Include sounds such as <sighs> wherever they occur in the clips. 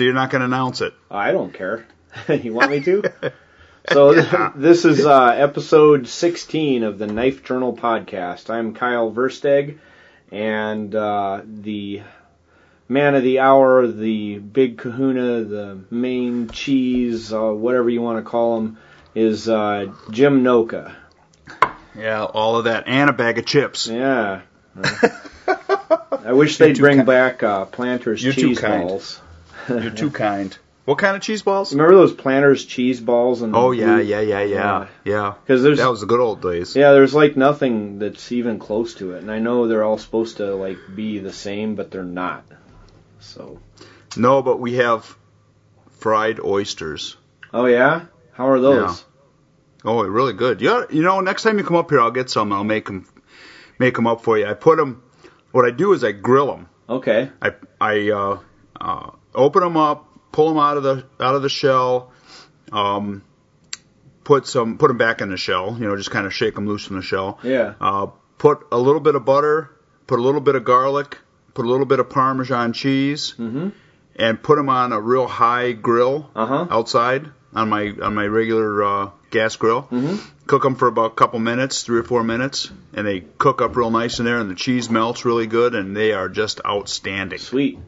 So you're not going to announce it? I don't care. <laughs> you want me to? <laughs> So yeah. <laughs> this is uh, episode 16 of the Knife Journal podcast. I'm Kyle Versteg, and uh, the man of the hour, the big kahuna, the main cheese, uh, whatever you want to call him, is uh, Jim Noka. Yeah, all of that, and a bag of chips. Yeah. I wish they'd bring kind. back uh, Planters You're cheese balls. <laughs> You're too kind. What kind of cheese balls? Remember those Planters cheese balls? And oh yeah, yeah, yeah, yeah, yeah. Because there's that was the good old days. Yeah, there's like nothing that's even close to it, and I know they're all supposed to like be the same, but they're not. So. No, but we have fried oysters. Oh yeah, how are those? Yeah. Oh, really good. Yeah, you know, next time you come up here, I'll get some. I'll make them, make them up for you. I put them. What I do is I grill them. Okay. I I uh, uh, open them up, pull them out of the out of the shell, um, put some put them back in the shell. You know, just kind of shake them loose from the shell. Yeah. Uh, put a little bit of butter, put a little bit of garlic, put a little bit of Parmesan cheese, mm-hmm. and put them on a real high grill uh-huh. outside on my on my regular uh, gas grill. Mm-hmm. Cook them for about a couple minutes, three or four minutes, and they cook up real nice in there, and the cheese melts really good, and they are just outstanding. Sweet.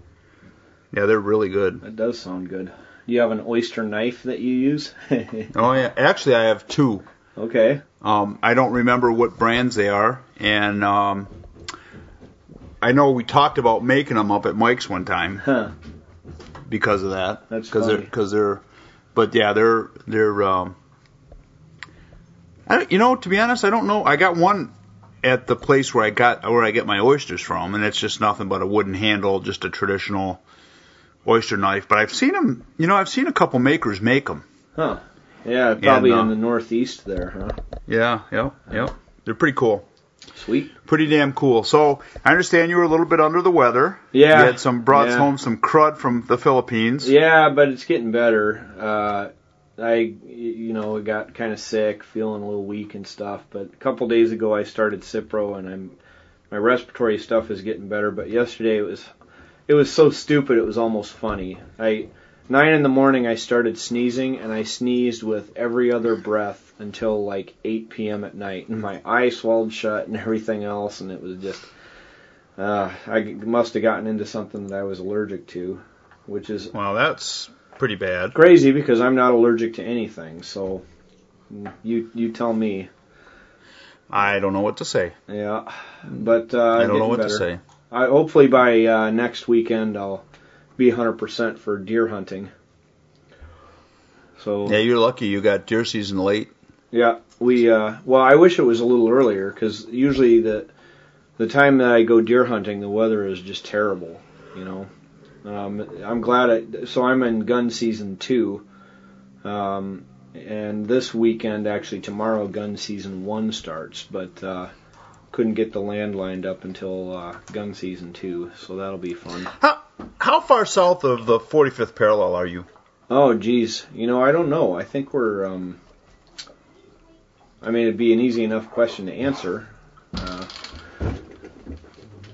Yeah, they're really good. That does sound good. Do you have an oyster knife that you use? <laughs> oh yeah, actually I have two. Okay. Um, I don't remember what brands they are, and um, I know we talked about making them up at Mike's one time. Huh. Because of that. That's Cause funny. They're, Because they're, but yeah, they're they're. Um, I you know, to be honest, I don't know. I got one at the place where I got where I get my oysters from, and it's just nothing but a wooden handle, just a traditional oyster knife. But I've seen them. You know, I've seen a couple makers make them. Huh. Yeah, probably and, uh, in the northeast there, huh? Yeah, yep, yep. They're pretty cool. Sweet. Pretty damn cool. So I understand you were a little bit under the weather. Yeah. You had some brought yeah. home some crud from the Philippines. Yeah, but it's getting better. Uh, I, you know, got kind of sick, feeling a little weak and stuff. But a couple days ago, I started Cipro, and I'm my respiratory stuff is getting better. But yesterday it was, it was so stupid. It was almost funny. I nine in the morning I started sneezing, and I sneezed with every other breath until like 8 p.m. at night, <laughs> and my eyes swelled shut and everything else, and it was just. Uh, I must have gotten into something that I was allergic to, which is well, that's pretty bad. Crazy because I'm not allergic to anything. So you you tell me. I don't know what to say. Yeah, but uh, I don't know what better. to say. I, hopefully by uh, next weekend I'll be 100% for deer hunting. So yeah, you're lucky. You got deer season late. Yeah, we. Uh, well, I wish it was a little earlier because usually the the time that I go deer hunting, the weather is just terrible. You know, um, I'm glad. I, so I'm in gun season two, um, and this weekend, actually tomorrow, gun season one starts. But uh, couldn't get the land lined up until uh, gun season two, so that'll be fun. How how far south of the 45th parallel are you? Oh, geez, you know I don't know. I think we're. Um, I mean, it'd be an easy enough question to answer. Uh,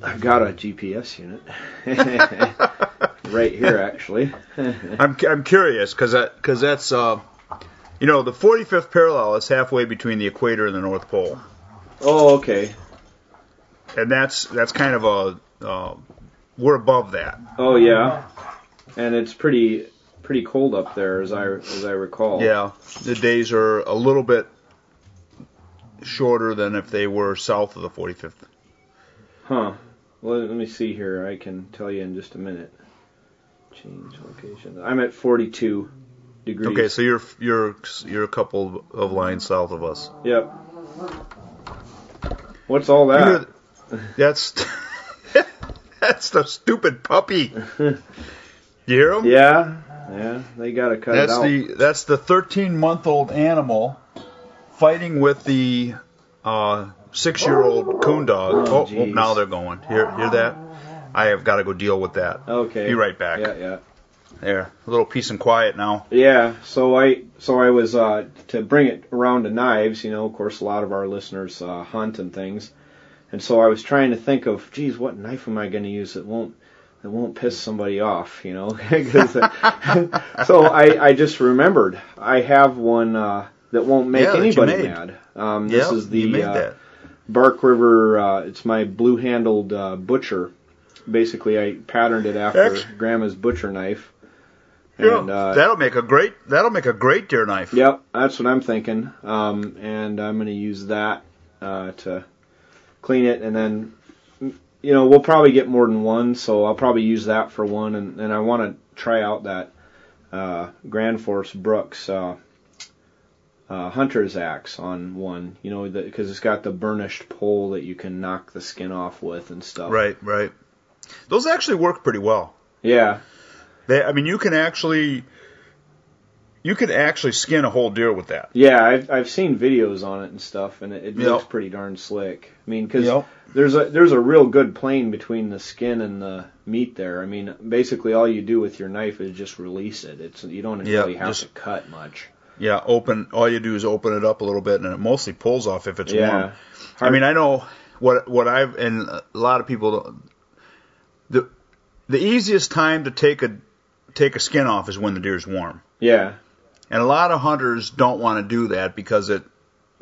I've got a GPS unit <laughs> right here, actually. <laughs> I'm I'm curious because that because that's uh, you know the 45th parallel is halfway between the equator and the North Pole. Oh, okay. And that's that's kind of a uh, we're above that. Oh yeah, and it's pretty pretty cold up there as I as I recall. Yeah, the days are a little bit shorter than if they were south of the 45th. Huh. Well, let me see here. I can tell you in just a minute. Change location. I'm at 42 degrees. Okay, so you're you're you're a couple of lines south of us. Yep. What's all that? That's <laughs> that's the stupid puppy. You hear him? Yeah, yeah. They gotta cut that's it out. the that's the 13 month old animal fighting with the uh, six year old coon dog. Oh, oh, oh, now they're going. Hear hear that? I have got to go deal with that. Okay. Be right back. Yeah, yeah. There, a little peace and quiet now. Yeah. So I so I was uh, to bring it around to knives. You know, of course, a lot of our listeners uh, hunt and things, and so I was trying to think of, geez, what knife am I going to use that won't that won't piss somebody off, you know. <laughs> uh, <laughs> so I, I just remembered I have one uh, that won't make Yeah, anybody mad. Um, this Yep, is the uh, that. Bark River. Uh, it's my blue-handled uh, butcher. Basically, I patterned it after Grandma's butcher knife. Yeah, And, uh, that'll make a great that'll make a great deer knife. Yep, that's what I'm thinking. Um, and I'm going to use that uh, to clean it, and then you know we'll probably get more than one, so I'll probably use that for one, and, and I want to try out that uh, Gränsfors Bruks uh, uh, hunter's axe on one. You know, because it's got the burnished pole that you can knock the skin off with and stuff. Right, right. Those actually work pretty well. Yeah. They, I mean, you can actually you could actually skin a whole deer with that. Yeah, I've I've seen videos on it and stuff, and it, it Yep. looks pretty darn slick. I mean, because Yep. there's a there's a real good plane between the skin and the meat there. I mean, basically all you do with your knife is just release it. It's you don't really have just- to cut much. Yeah, open. All you do is open it up a little bit, and it mostly pulls off if it's yeah, warm. I mean, I know what what I've and a lot of people. The the easiest time to take a take a skin off is when the deer's warm, yeah, and a lot of hunters don't want to do that because it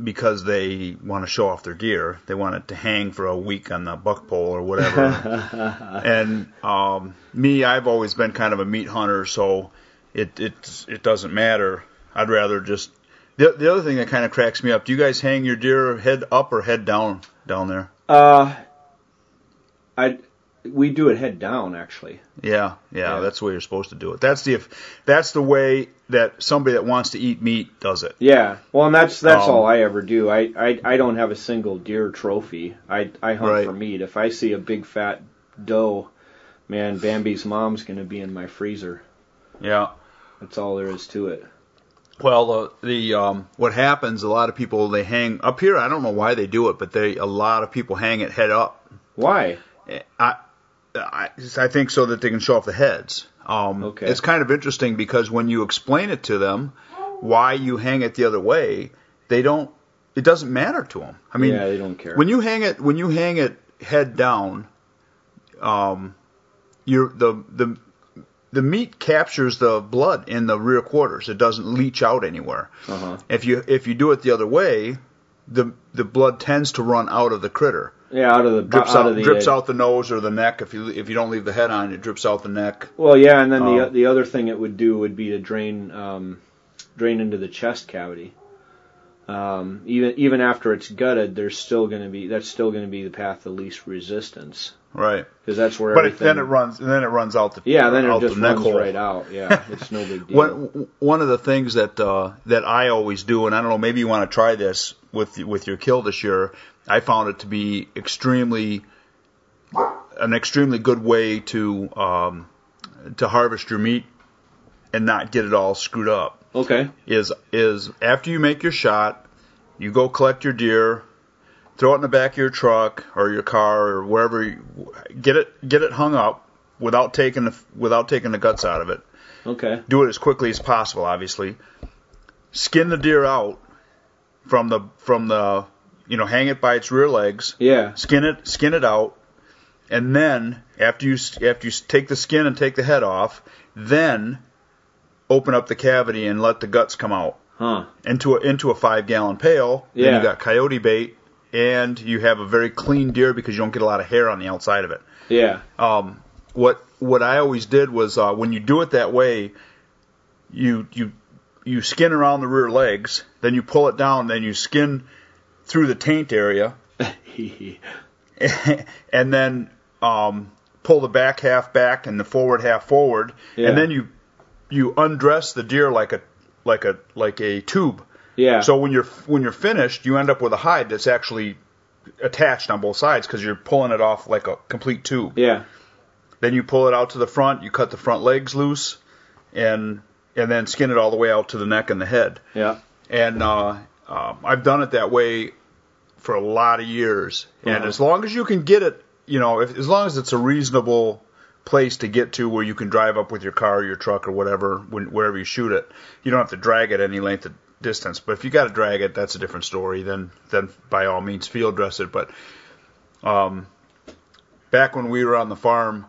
because they want to show off their deer. They want it to hang for a week on the buck pole or whatever. <laughs> and um, me, I've always been kind of a meat hunter, so it it it doesn't matter. I'd rather just. The, the other thing that kind of cracks me up: Do you guys hang your deer head up or head down down there? uh, I we do it head down actually. Yeah, yeah, Yeah. that's the way you're supposed to do it. That's the if that's the way that somebody that wants to eat meat does it. Yeah, well, and that's that's Um, all I ever do. I, I I don't have a single deer trophy. I I hunt Right. for meat. If I see a big fat doe, man, Bambi's mom's gonna be in my freezer. Yeah. That's all there is to it. Well, the, the um, what happens? A lot of people they hang up here. I don't know why they do it, but they a lot of people hang it head up. Why? I, I, I think so that they can show off the heads. Um, Okay. It's kind of interesting because when you explain it to them, why you hang it the other way, they don't. It doesn't matter to them. I mean, yeah, they don't care. when you hang it when you hang it head down, um, you're the the the meat captures the blood in the rear quarters. It doesn't leach out anywhere. uh-huh. If you if you do it the other way, the the blood tends to run out of the critter. Yeah, out of the Drips out, out, of the drips uh, out the nose or the neck. If you if you don't leave the head on, it drips out the neck. Well, yeah, and then the Um, the other thing it would do would be to drain um, drain into the chest cavity. Um, even even after it's gutted, there's still going to be that's still going to be the path of least resistance Right. because that's where But it, then it runs and then it runs out the yeah, then it just the runs hole. right out. Yeah, <laughs> it's no big deal. One one of the things that uh, that I always do, and I don't know, maybe you want to try this with with your kill this year. I found it to be extremely an extremely good way to um, to harvest your meat and not get it all screwed up. Okay. Is is after you make your shot, you go collect your deer, throw it in the back of your truck or your car or wherever. You, get it get it hung up without taking the without taking the guts out of it Okay. do it as quickly as possible, obviously. Skin the deer out from the from the you know hang it by its rear legs. Yeah. Skin it skin it out, and then after you after you take the skin and take the head off, then open up the cavity and let the guts come out Huh. into a into a five gallon pail. Yeah. Then you got coyote bait, and you have a very clean deer because you don't get a lot of hair on the outside of it. Yeah. Um, what what I always did was uh, when you do it that way, you you you skin around the rear legs, then you pull it down, then you skin through the taint area, <laughs> and then um, pull the back half back and the forward half forward, Yeah. and then you you undress the deer like a like a like a tube. Yeah. So when you're when you're finished, you end up with a hide that's actually attached on both sides because you're pulling it off like a complete tube. yeah. Then you pull it out to the front. You cut the front legs loose, and and then skin it all the way out to the neck and the head. Yeah. And uh, um, I've done it that way for a lot of years. And Uh-huh. as long as you can get it, you know, if, as long as it's a reasonable place to get to where you can drive up with your car or your truck or whatever, when, wherever you shoot it, you don't have to drag it any length of distance. But if you got to drag it, that's a different story. Then then by all means field dress it. But um, back when we were on the farm,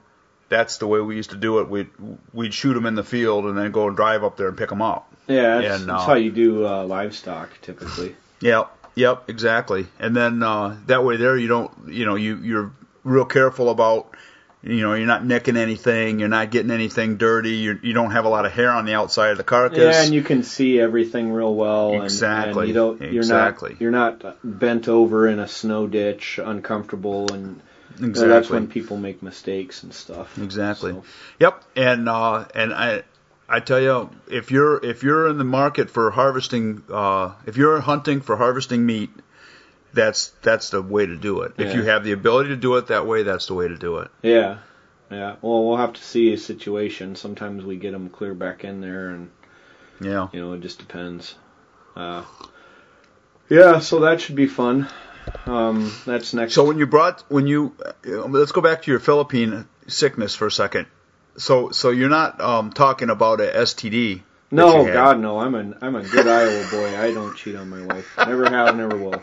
that's the way we used to do it. We'd we'd shoot them in the field and then go and drive up there and pick them up. Yeah, that's, And, that's uh, how you do uh, livestock typically. Yep, yep, exactly. And then uh, that way there you don't, you know, you you're real careful about, you know, you're not nicking anything, you're not getting anything dirty, you you don't have a lot of hair on the outside of the carcass. Yeah, and you can see everything real well. Exactly, And, you don't. You're exactly. not. You're not bent over in a snow ditch, uncomfortable, and you know, exactly. that's when people make mistakes and stuff. Exactly. So, Yep, and uh, and I I tell you, if you're if you're in the market for harvesting, uh, if you're hunting for harvesting meat, that's that's the way to do it. If you have the ability to do it that way, that's the way to do it. yeah. Yeah. Well, we'll have to see a situation. Sometimes we get them clear back in there, and Yeah. you know, it just depends. Uh, yeah. So that should be fun. Um, that's next. So when you brought when you uh, let's go back to your Philippine sickness for a second. So so you're not um, talking about a STD. no. God, no. I'm a I'm a good Iowa boy. I don't cheat on my wife. Never have, never will.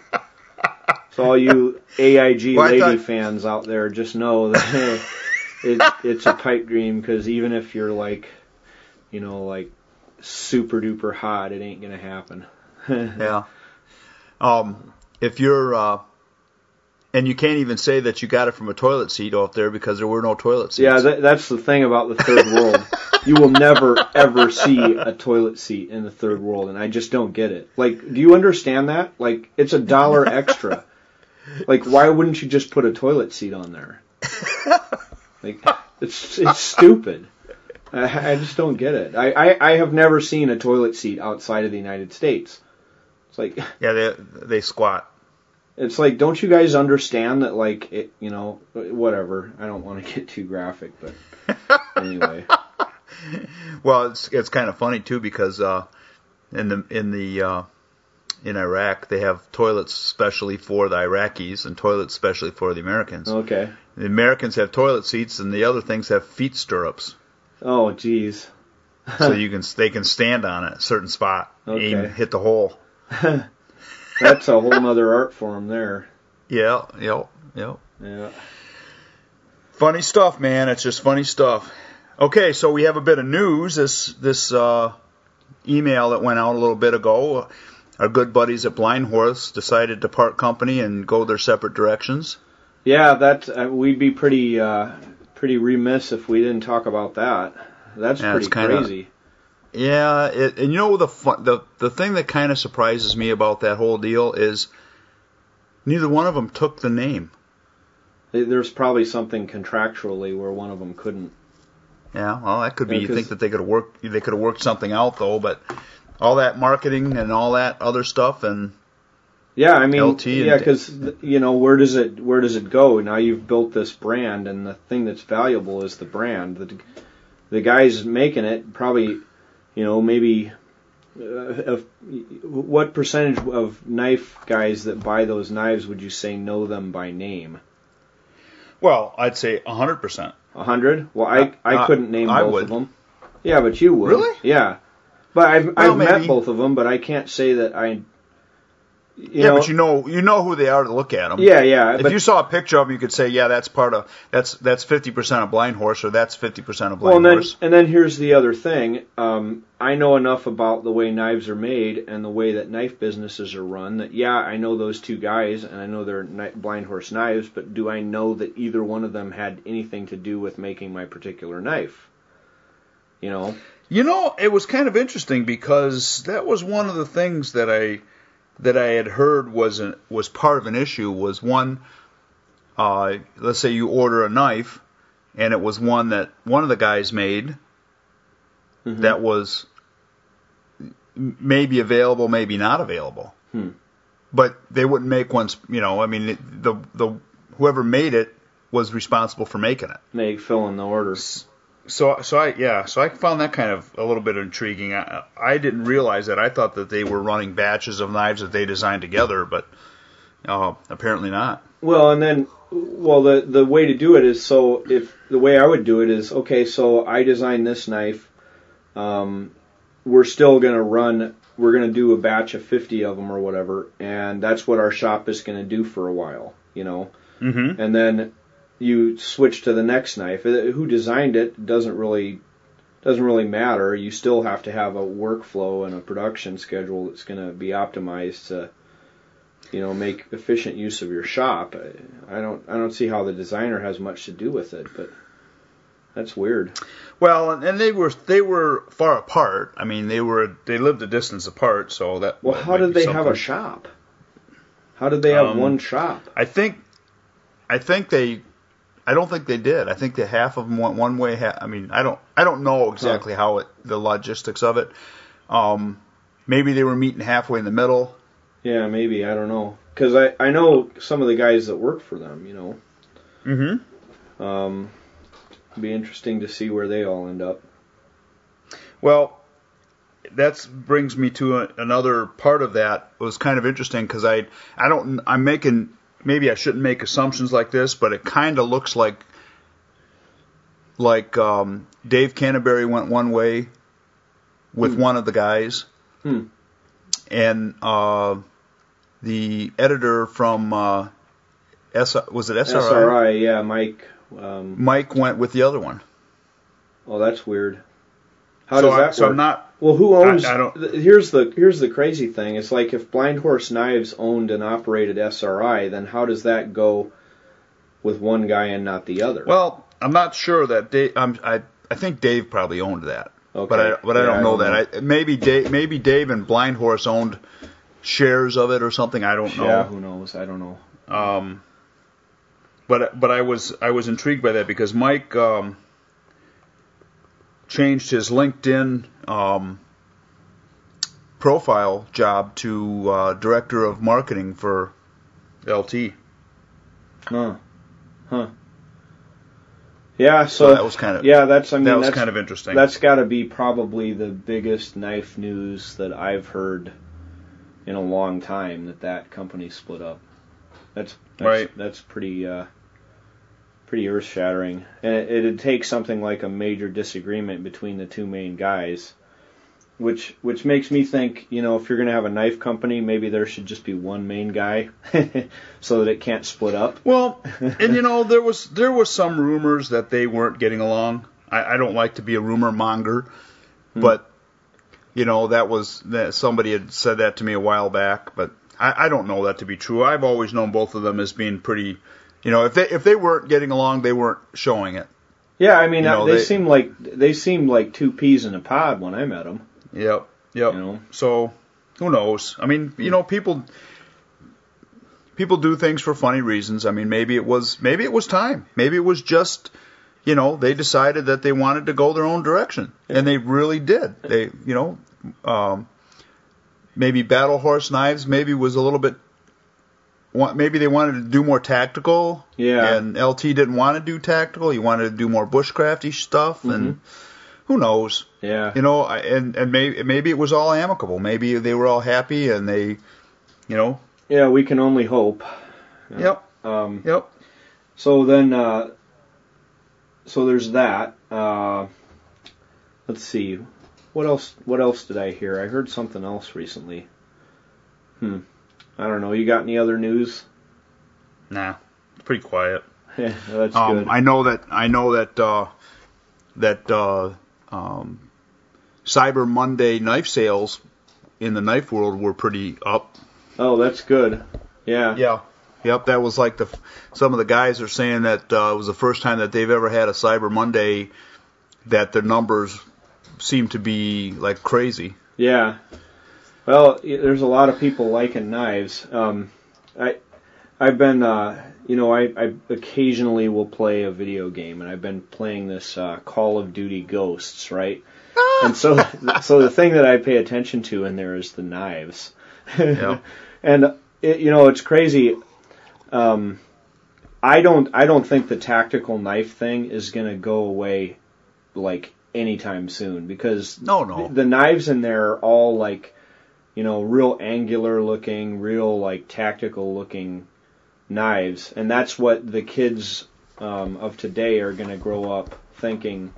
So all you AIG Well, lady thought- fans out there, just know that <laughs> it, it's a pipe dream. Because even if you're like, you know, like super duper hot, it ain't gonna happen. <laughs> Yeah. Um, if you're, uh, and you can't even say that you got it from a toilet seat off there because there were no toilet seats. Yeah, that, that's the thing about the third world. <laughs> You will never ever see a toilet seat in the third world, and I just don't get it. Like, do you understand that? Like, it's a dollar extra. Like, why wouldn't you just put a toilet seat on there? <laughs> Like, it's it's stupid. I, I just don't get it. I, I I have never seen a toilet seat outside of the United States. It's like <laughs> yeah, they they squat. it's like, don't you guys understand that? Like, it, you know, whatever. I don't want to get too graphic, but <laughs> anyway. Well, it's it's kind of funny too because uh, in the in the uh, in Iraq they have toilets specially for the Iraqis and toilets specially for the Americans. Okay. The Americans have toilet seats and the other things have feet stirrups, Oh, jeez. so <laughs> you can they can stand on a certain spot, aim, hit the hole. <laughs> That's a whole other art form there. Yeah, yep, yep. Yeah. Funny stuff, man. It's just funny stuff. Okay, so we have a bit of news. This this uh, email that went out a little bit ago. Our good buddies at Blind Horse decided to part company and go their separate directions. Yeah, that uh, we'd be pretty uh, pretty remiss if we didn't talk about that. That's Yeah, pretty kinda- crazy. Yeah, it, and you know the fun, the the thing that kind of surprises me about that whole deal is neither one of them took the name. There's probably something contractually where one of them couldn't. Yeah, well, that could be. Yeah, you think that they could have worked. They could have worked something out though, but all that marketing and all that other stuff and Yeah, I mean, LT yeah, because you know where does it where does it go? Now you've built this brand, and the thing that's valuable is the brand. The the guys making it probably, you know, maybe. Uh, of, what percentage of knife guys that buy those knives would you say know them by name? well, I'd say hundred percent. A hundred? Well, I I Uh, couldn't name I both would. of them. Yeah, but you would. Really? Yeah. But I've Well, I've met both of them, but I can't say that I. You yeah, know, but you know you know who they are to look at them. yeah, yeah. If but you saw a picture of them, you could say, yeah, that's part of that's that's fifty percent of blind horse, or that's fifty percent of blind well, and then horse. and then here's the other thing. Um, I know enough about the way knives are made and the way that knife businesses are run that yeah, I know those two guys and I know they're blind horse knives, but do I know that either one of them had anything to do with making my particular knife? You know. You know, it was kind of interesting because that was one of the things that I that I had heard was an, was part of an issue was one. Uh, let's say you order a knife, and it was one that one of the guys made Mhm. that was maybe available, maybe not available. Hmm. But they wouldn't make ones. You know, I mean, the the whoever made it was responsible for making it. Make fill in the order. So, so I yeah, so I found that kind of a little bit intriguing. I, I didn't realize that. I thought that they were running batches of knives that they designed together, but uh, apparently not. Well, and then, well, the the way to do it is so if the way I would do it is okay. So I designed this knife. Um, we're still gonna run. We're gonna do a batch of fifty of them or whatever, and that's what our shop is gonna do for a while. You know, Mm-hmm. and then you switch to the next knife. Uh, Who designed it doesn't really doesn't really matter. You still have to have a workflow and a production schedule that's going to be optimized to you know make efficient use of your shop. I, I don't I don't see how the designer has much to do with it, but that's weird. Well, and, they were they were far apart. I mean, they were they lived a distance apart, so that. Well, how did they have a shop? How did they have Um, one shop? I think, I think they, I don't think they did. I think that half of them went one way. Ha- I mean, I don't, I don't know exactly how it, the logistics of it. Um, maybe they were meeting halfway in the middle. Yeah, maybe I don't know because I I know some of the guys that work for them. You know, Mm-hmm. um, it'd be interesting to see where they all end up. Well, that brings me to a, another part of that. It was kind of interesting because I, I don't, I'm making, maybe I shouldn't make assumptions like this, but it kind of looks like, like um, Dave Canterbury went one way with Hmm. one of the guys, Hmm. and uh, the editor from uh, S, was it SRI? SRI, yeah, Mike. Um, Mike went with the other one. oh, that's weird. How so does I, that so work? I'm not. Well, who owns? I- I don't- here's the here's the crazy thing. It's like if Blind Horse Knives owned and operated SRI, then how does that go with one guy and not the other? Well, I'm not sure that Dave. I'm, I I think Dave probably owned that, okay. but I but I don't know that. I, maybe Dave maybe Dave and Blind Horse owned shares of it or something. I don't Yeah, know. who knows? I don't know. Um, but but I was I was intrigued by that because Mike um, changed his LinkedIn um, profile job to uh, director of marketing for LT. Huh. Huh. Yeah, so, So that was kind of yeah, that's I mean that was that's kind of interesting. that's got to be probably the biggest knife news that I've heard in a long time that that company split up. That's, that's Right. That's pretty uh, pretty earth shattering, and it, it'd take something like a major disagreement between the two main guys, which which makes me think you know if you're gonna have a knife company, maybe there should just be one main guy, <laughs> so that it can't split up. Well, and you <laughs> know there was there was some rumors that they weren't getting along. I, I don't like to be a rumor monger, hmm. but you know that was that somebody had said that to me a while back, but I, I don't know that to be true. I've always known both of them as being pretty. You know, if they if they weren't getting along, they weren't showing it. Yeah, I mean You know, they, they- seem like they seemed like two peas in a pod when I met them. Yep, yep. You know, So who knows? I mean, you know, people people do things for funny reasons. I mean, maybe it was maybe it was time. Maybe it was just you know they decided that they wanted to go their own direction, and they really did. They you know um, maybe Battle Horse Knives maybe was a little bit. Maybe they wanted to do more tactical, Yeah. and LT didn't want to do tactical. He wanted to do more bushcrafty stuff, and who knows? yeah, you know, I- and and maybe maybe it was all amicable. Maybe they were all happy and they, you know, yeah. We can only hope. Yeah. yep, Um, yep. so then, uh, so there's that. Uh, let's see, what else? What else did I hear? I heard something else recently. Hmm. I don't know. You got any other news? Nah, it's pretty quiet. <laughs> Yeah, that's Um, good. I know that I know that uh, that uh, um, Cyber Monday knife sales in the knife world were pretty up. oh, that's good. Yeah. Yeah. Yep, that was like the. Some of the guys are saying that uh, it was the first time that they've ever had a Cyber Monday that their numbers seem to be like crazy. Yeah. Well, there's a lot of people liking knives. Um, I, I've been, uh, you know, I, I occasionally will play a video game, and I've been playing this uh, Call of Duty Ghosts, right? And so, <laughs> so the thing that I pay attention to in there is the knives. Yeah. <laughs> and it, you know, it's crazy. Um, I don't, I don't think the tactical knife thing is going to go away like anytime soon because No, no. the, the knives in there are all like, you know, real angular looking, real like tactical looking knives, and that's what the kids um, of today are going to grow up thinking.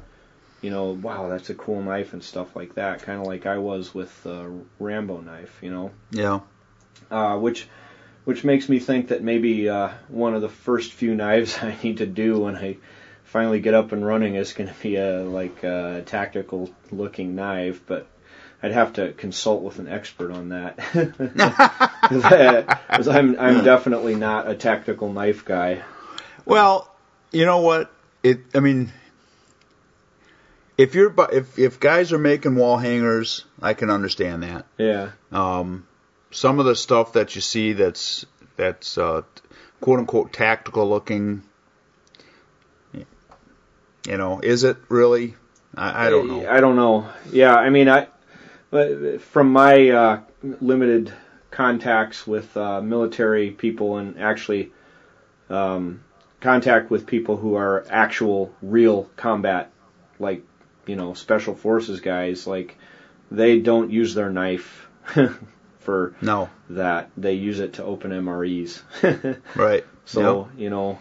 You know, wow, that's a cool knife and stuff like that. Kind of like I was with the Rambo knife. You know, Yeah. uh, which which makes me think that maybe uh, one of the first few knives <laughs> I need to do when I finally get up and running is going to be a like a tactical looking knife, but I'd have to consult with an expert on that <laughs> <laughs> because I'm I'm definitely not a tactical knife guy. Well, you know what? It. I mean, if you're if if guys are making wall hangers, I can understand that. Yeah, Um, some of the stuff that you see that's that's uh, quote unquote tactical looking. You know, is it really? I, I don't know. I don't know. Yeah, I mean, I from my uh, limited contacts with uh, military people and actually um, contact with people who are actual real combat, like you know, special forces guys, like they don't use their knife <laughs> for No, that. They use it to open MREs. <laughs> right. So you know,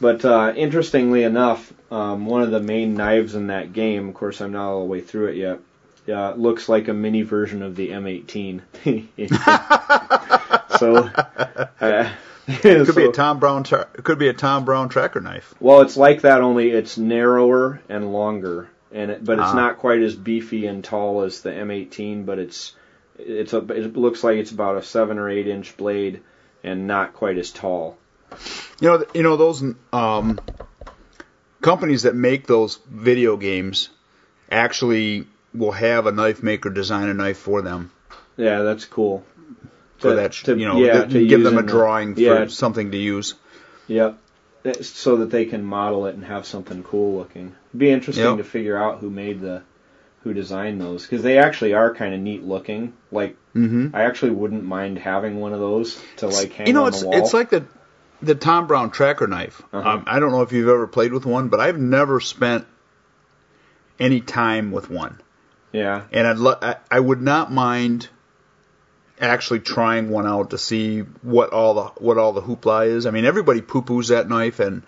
but uh, interestingly enough, um, one of the main knives in that game, of course, I'm not all the way through it yet. Uh, looks like a mini version of the M18. <laughs> so, <laughs> uh, It could <laughs> be a Tom Brown. Tra- it could be a Tom Brown tracker knife. well, it's like that, only it's narrower and longer, and it, but it's Ah. not quite as beefy and tall as the M18. But it's it's a it looks like it's about a seven or eight inch blade, and not quite as tall. You know, you know those um, companies that make those video games actually will have a knife maker design a knife for them. Yeah, that's cool. For To- that, to- you know, yeah, to give them a in the- drawing yeah. for something to use. Yep. So that they can model it and have something cool looking. It'd be interesting Yep. to figure out who made the, who designed those, because they actually are kind of neat looking. Like hmm I actually wouldn't mind having one of those to like hang You know, on it's the wall. it's like the the Tom Brown tracker knife. Uh-huh. Um, I don't know if you've ever played with one, but I've never spent any time with one. Yeah, and I'd lo- I, I would not mind actually trying one out to see what all the what all the hoopla is. I mean, everybody poo poos that knife, and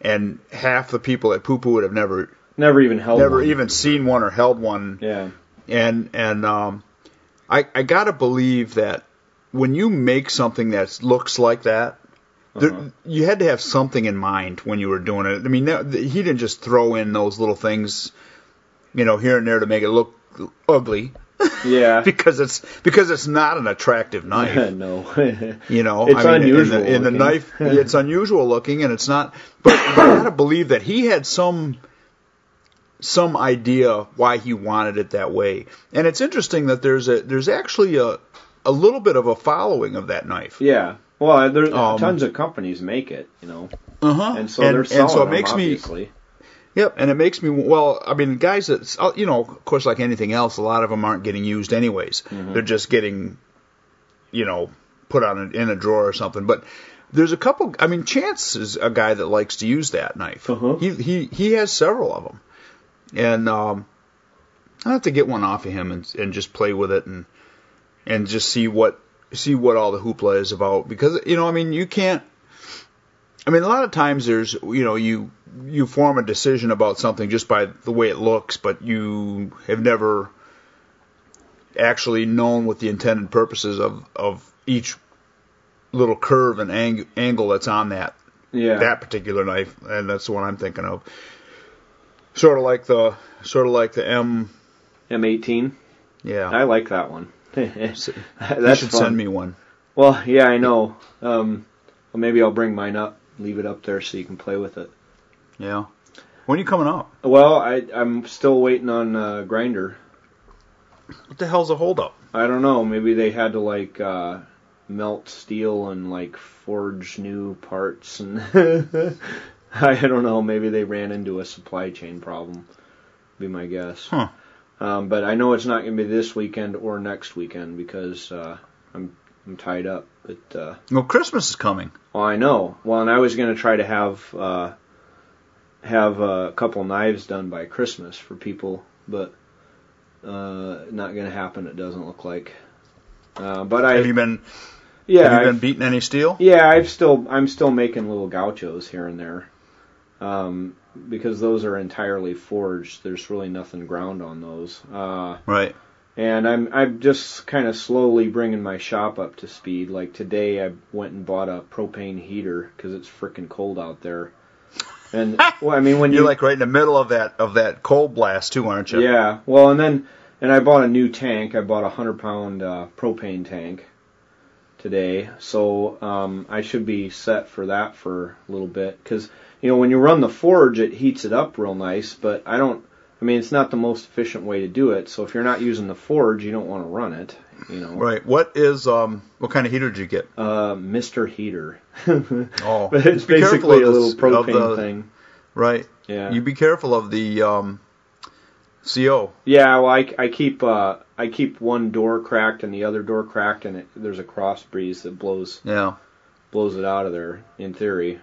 and half the people that poo poo it have never never even held never one. even seen one or held one. Yeah, And and um, I I gotta believe that when you make something that looks like that. Uh-huh. There, you had to have something in mind when you were doing it. I mean, that- he didn't just throw in those little things, you know, here and there to make it look ugly yeah. <laughs> because it's because it's not an attractive <laughs> knife. no. <laughs> You know, It's I mean, unusual In the, in the knife, it's unusual looking, and it's not. But, but I gotta believe that he had some some idea why he wanted it that way. And it's interesting that there's a there's actually a a little bit of a following of that knife. yeah. Well, there's Um, tons of companies make it, you know, Uh huh. and so they're selling and so it them, makes me obviously. Yep, and it makes me well. I mean, guys that uh, you know, of course, like anything else, a lot of them aren't getting used anyways. Mm-hmm. They're just getting, you know, put on a, in a drawer or something. But there's a couple. I mean, Chance is a guy that likes to use that knife. Uh-huh. He he he has several of them, and um, I have to get one off of him and and just play with it and and just see what see what all the hoopla is about because you know, I mean, you can't. I mean, a lot of times there's, you know, you you form a decision about something just by the way it looks, but you have never actually known what the intended purposes of of each little curve and ang- angle that's on that Yeah. that particular knife, and that's the one I'm thinking of. Sort of like the sort of like the M. M18. Yeah, I like that one. <laughs> That's you should fun. send me one. Well, yeah, I know. Um, well, maybe I'll bring mine up, leave it up there so you can play with it. Yeah. When are you coming up? Well, I, I'm still waiting on uh, Grinder. What the hell's a holdup? I don't know. Maybe they had to like uh, melt steel and like forge new parts, and <laughs> I don't know. Maybe they ran into a supply chain problem. Be my guess. Huh. Um, but I know it's not going to be this weekend or next weekend because uh, I'm I'm tied up. But uh, Well, Christmas is coming. I know. Well, and I was going to try to have uh, have a couple knives done by Christmas for people, but uh, not going to happen. It doesn't look like. Uh, but I Have you been yeah Have you I've- been beating any steel? yeah I've still I'm still making little gauchos here and there. Um, because those are entirely forged. There's really nothing ground on those. Uh, Right. And I'm I'm just kind of slowly bringing my shop up to speed. Like today, I went and bought a propane heater because it's freaking cold out there. And <laughs> well, I mean when You're you like right in the middle of that of that cold blast too, aren't you? yeah, well, and then and I bought a new tank. I bought a hundred pound uh, propane tank today, so um, I should be set for that for a little bit. Because you know when you run the forge, it heats it up real nice, but I don't. I mean, it's not the most efficient way to do it. So if you're not using the forge, you don't want to run it. You know, Right. What is um? What kind of heater did you get? uh, Mister Heater. <laughs> Oh, but it's just be careful basically a little propane the- thing. Right. Yeah. You be careful of the um, CO. Yeah, well, I, I keep uh, I keep one door cracked and the other door cracked, and it, there's a cross breeze that blows Yeah. blows it out of there. In theory,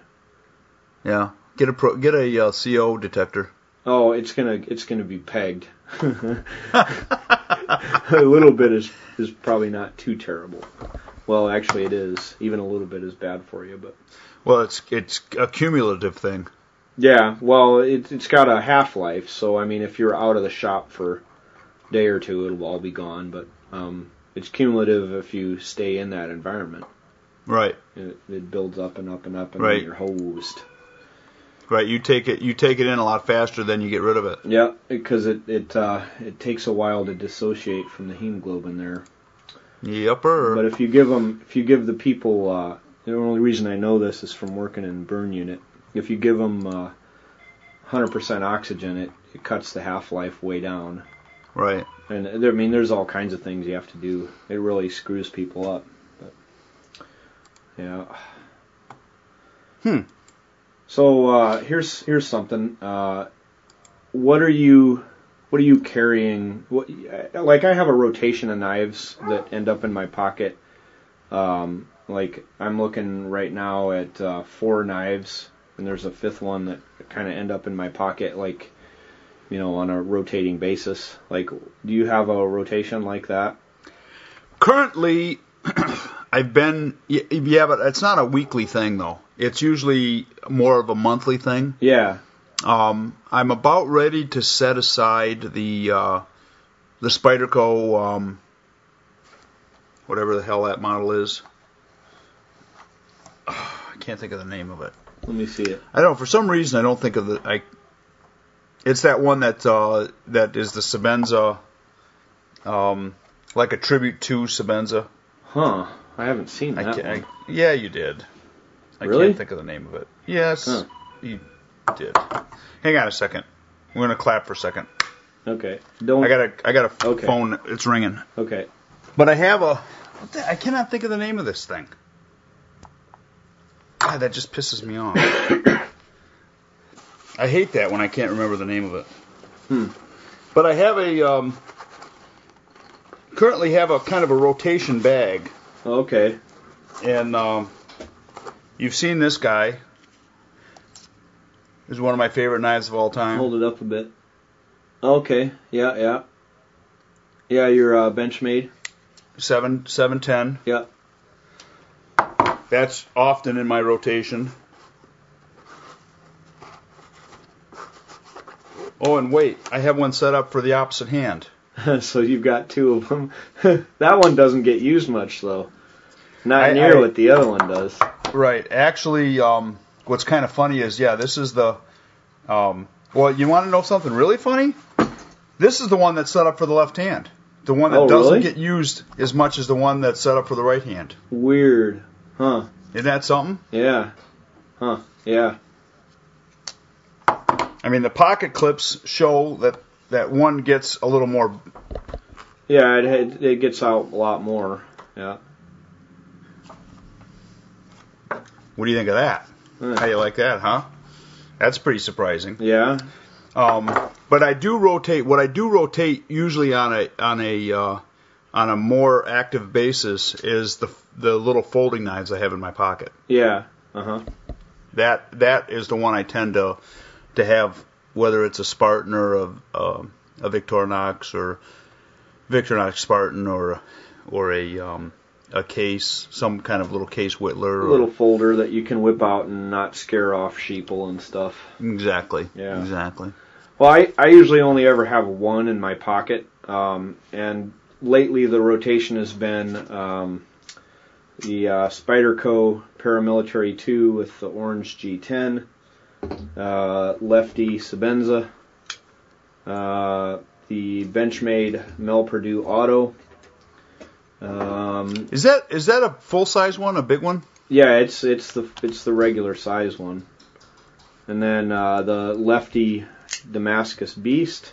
Yeah. Get a pro, get a uh, CO detector. Oh, it's gonna it's gonna be pegged. a little bit is is probably not too terrible. Well, actually, it is. Even a little bit is bad for you, but Well, it's it's a cumulative thing. yeah. Well, it, it's got a half life, so I mean, if you're out of the shop for a day or two, it'll all be gone. But um, it's cumulative if you stay in that environment. Right. It, it builds up and up and up, and Right. then you're hosed. Right. You take it you take it in a lot faster than you get rid of it. Yeah, because it it uh, it takes a while to dissociate from the hemoglobin there. Yupper. But if you give them, if you give the people, uh, the only reason I know this is from working in burn unit. If you give them uh, 100% oxygen, it it cuts the half life way down. right. And there, I mean, there's all kinds of things you have to do. It really screws people up. But yeah. Hmm. So uh, here's here's something. Uh, what are you what are you carrying? What, like I have a rotation of knives that end up in my pocket. Um, like I'm looking right now at uh, four knives, and there's a fifth one that kind of end up in my pocket. Like you know, on a rotating basis. Like, do you have a rotation like that? Currently, <clears throat> I've been yeah, but it's not a weekly thing though. It's usually more of a monthly thing. Yeah. Um, I'm about ready to set aside the uh, the Spyderco, um, whatever the hell that model is. <sighs> I can't think of the name of it. Let me see it. I don't know. For some reason, I don't think of the. I. It's that one that uh, that is the Sebenza, um, like a tribute to Sebenza. Huh. I haven't seen I that can't, one. I, yeah, you did. I Really? can't think of the name of it. Yes, Huh. you did. Hang on a second. We're gonna clap for a second. Okay. Don't. I got a I got a Okay. phone. It's ringing. Okay. But I have a. What the, I cannot think of the name of this thing. God, that just pisses me off. <coughs> I hate that when I can't remember the name of it. Hmm. But I have a um, currently have a kind of a rotation bag, Okay. and um, you've seen this guy. This is one of my favorite knives of all time. Hold it up a bit. Okay. Yeah. Yeah. Yeah. Your uh, Benchmade. Seven seven ten. Yeah. That's often in my rotation. Oh, and wait, I have one set up for the opposite hand. <laughs> so you've got two of them. <laughs> that one doesn't get used much though. Not I- near I- what the other one does. Right. Actually, um, what's kind of funny is, yeah, this is the. Um, well, you want to know something really funny? This is the one that's set up for the left hand. The one that Oh, doesn't really? get used as much as the one that's set up for the right hand. Weird. Huh. Isn't that something? Yeah. Huh. Yeah. I mean, the pocket clips show that that one gets a little more. Yeah. It, it gets out a lot more. Yeah. What do you think of that? Huh. How you like that, huh? That's pretty surprising. Yeah. Um, but I do rotate. What I do rotate usually on a on a uh, on a more active basis is the the little folding knives I have in my pocket. Yeah. Uh huh. That that is the one I tend to to have, whether it's a Spartan or a a, a Victorinox or Victorinox Spartan or or a um, a case, some kind of little case Whittler. A Or, little folder that you can whip out and not scare off sheeple and stuff. exactly. Yeah. Exactly. Well, I, I usually only ever have one in my pocket, um, and lately the rotation has been um, the uh, Spyderco Paramilitary 2 with the orange G10, uh, Lefty Sebenza, uh, the Benchmade Mel Pardue Auto. Um, Is that is that a full size one, a big one? yeah, it's it's the it's the regular size one, and then uh, the Lefty Damascus Beast,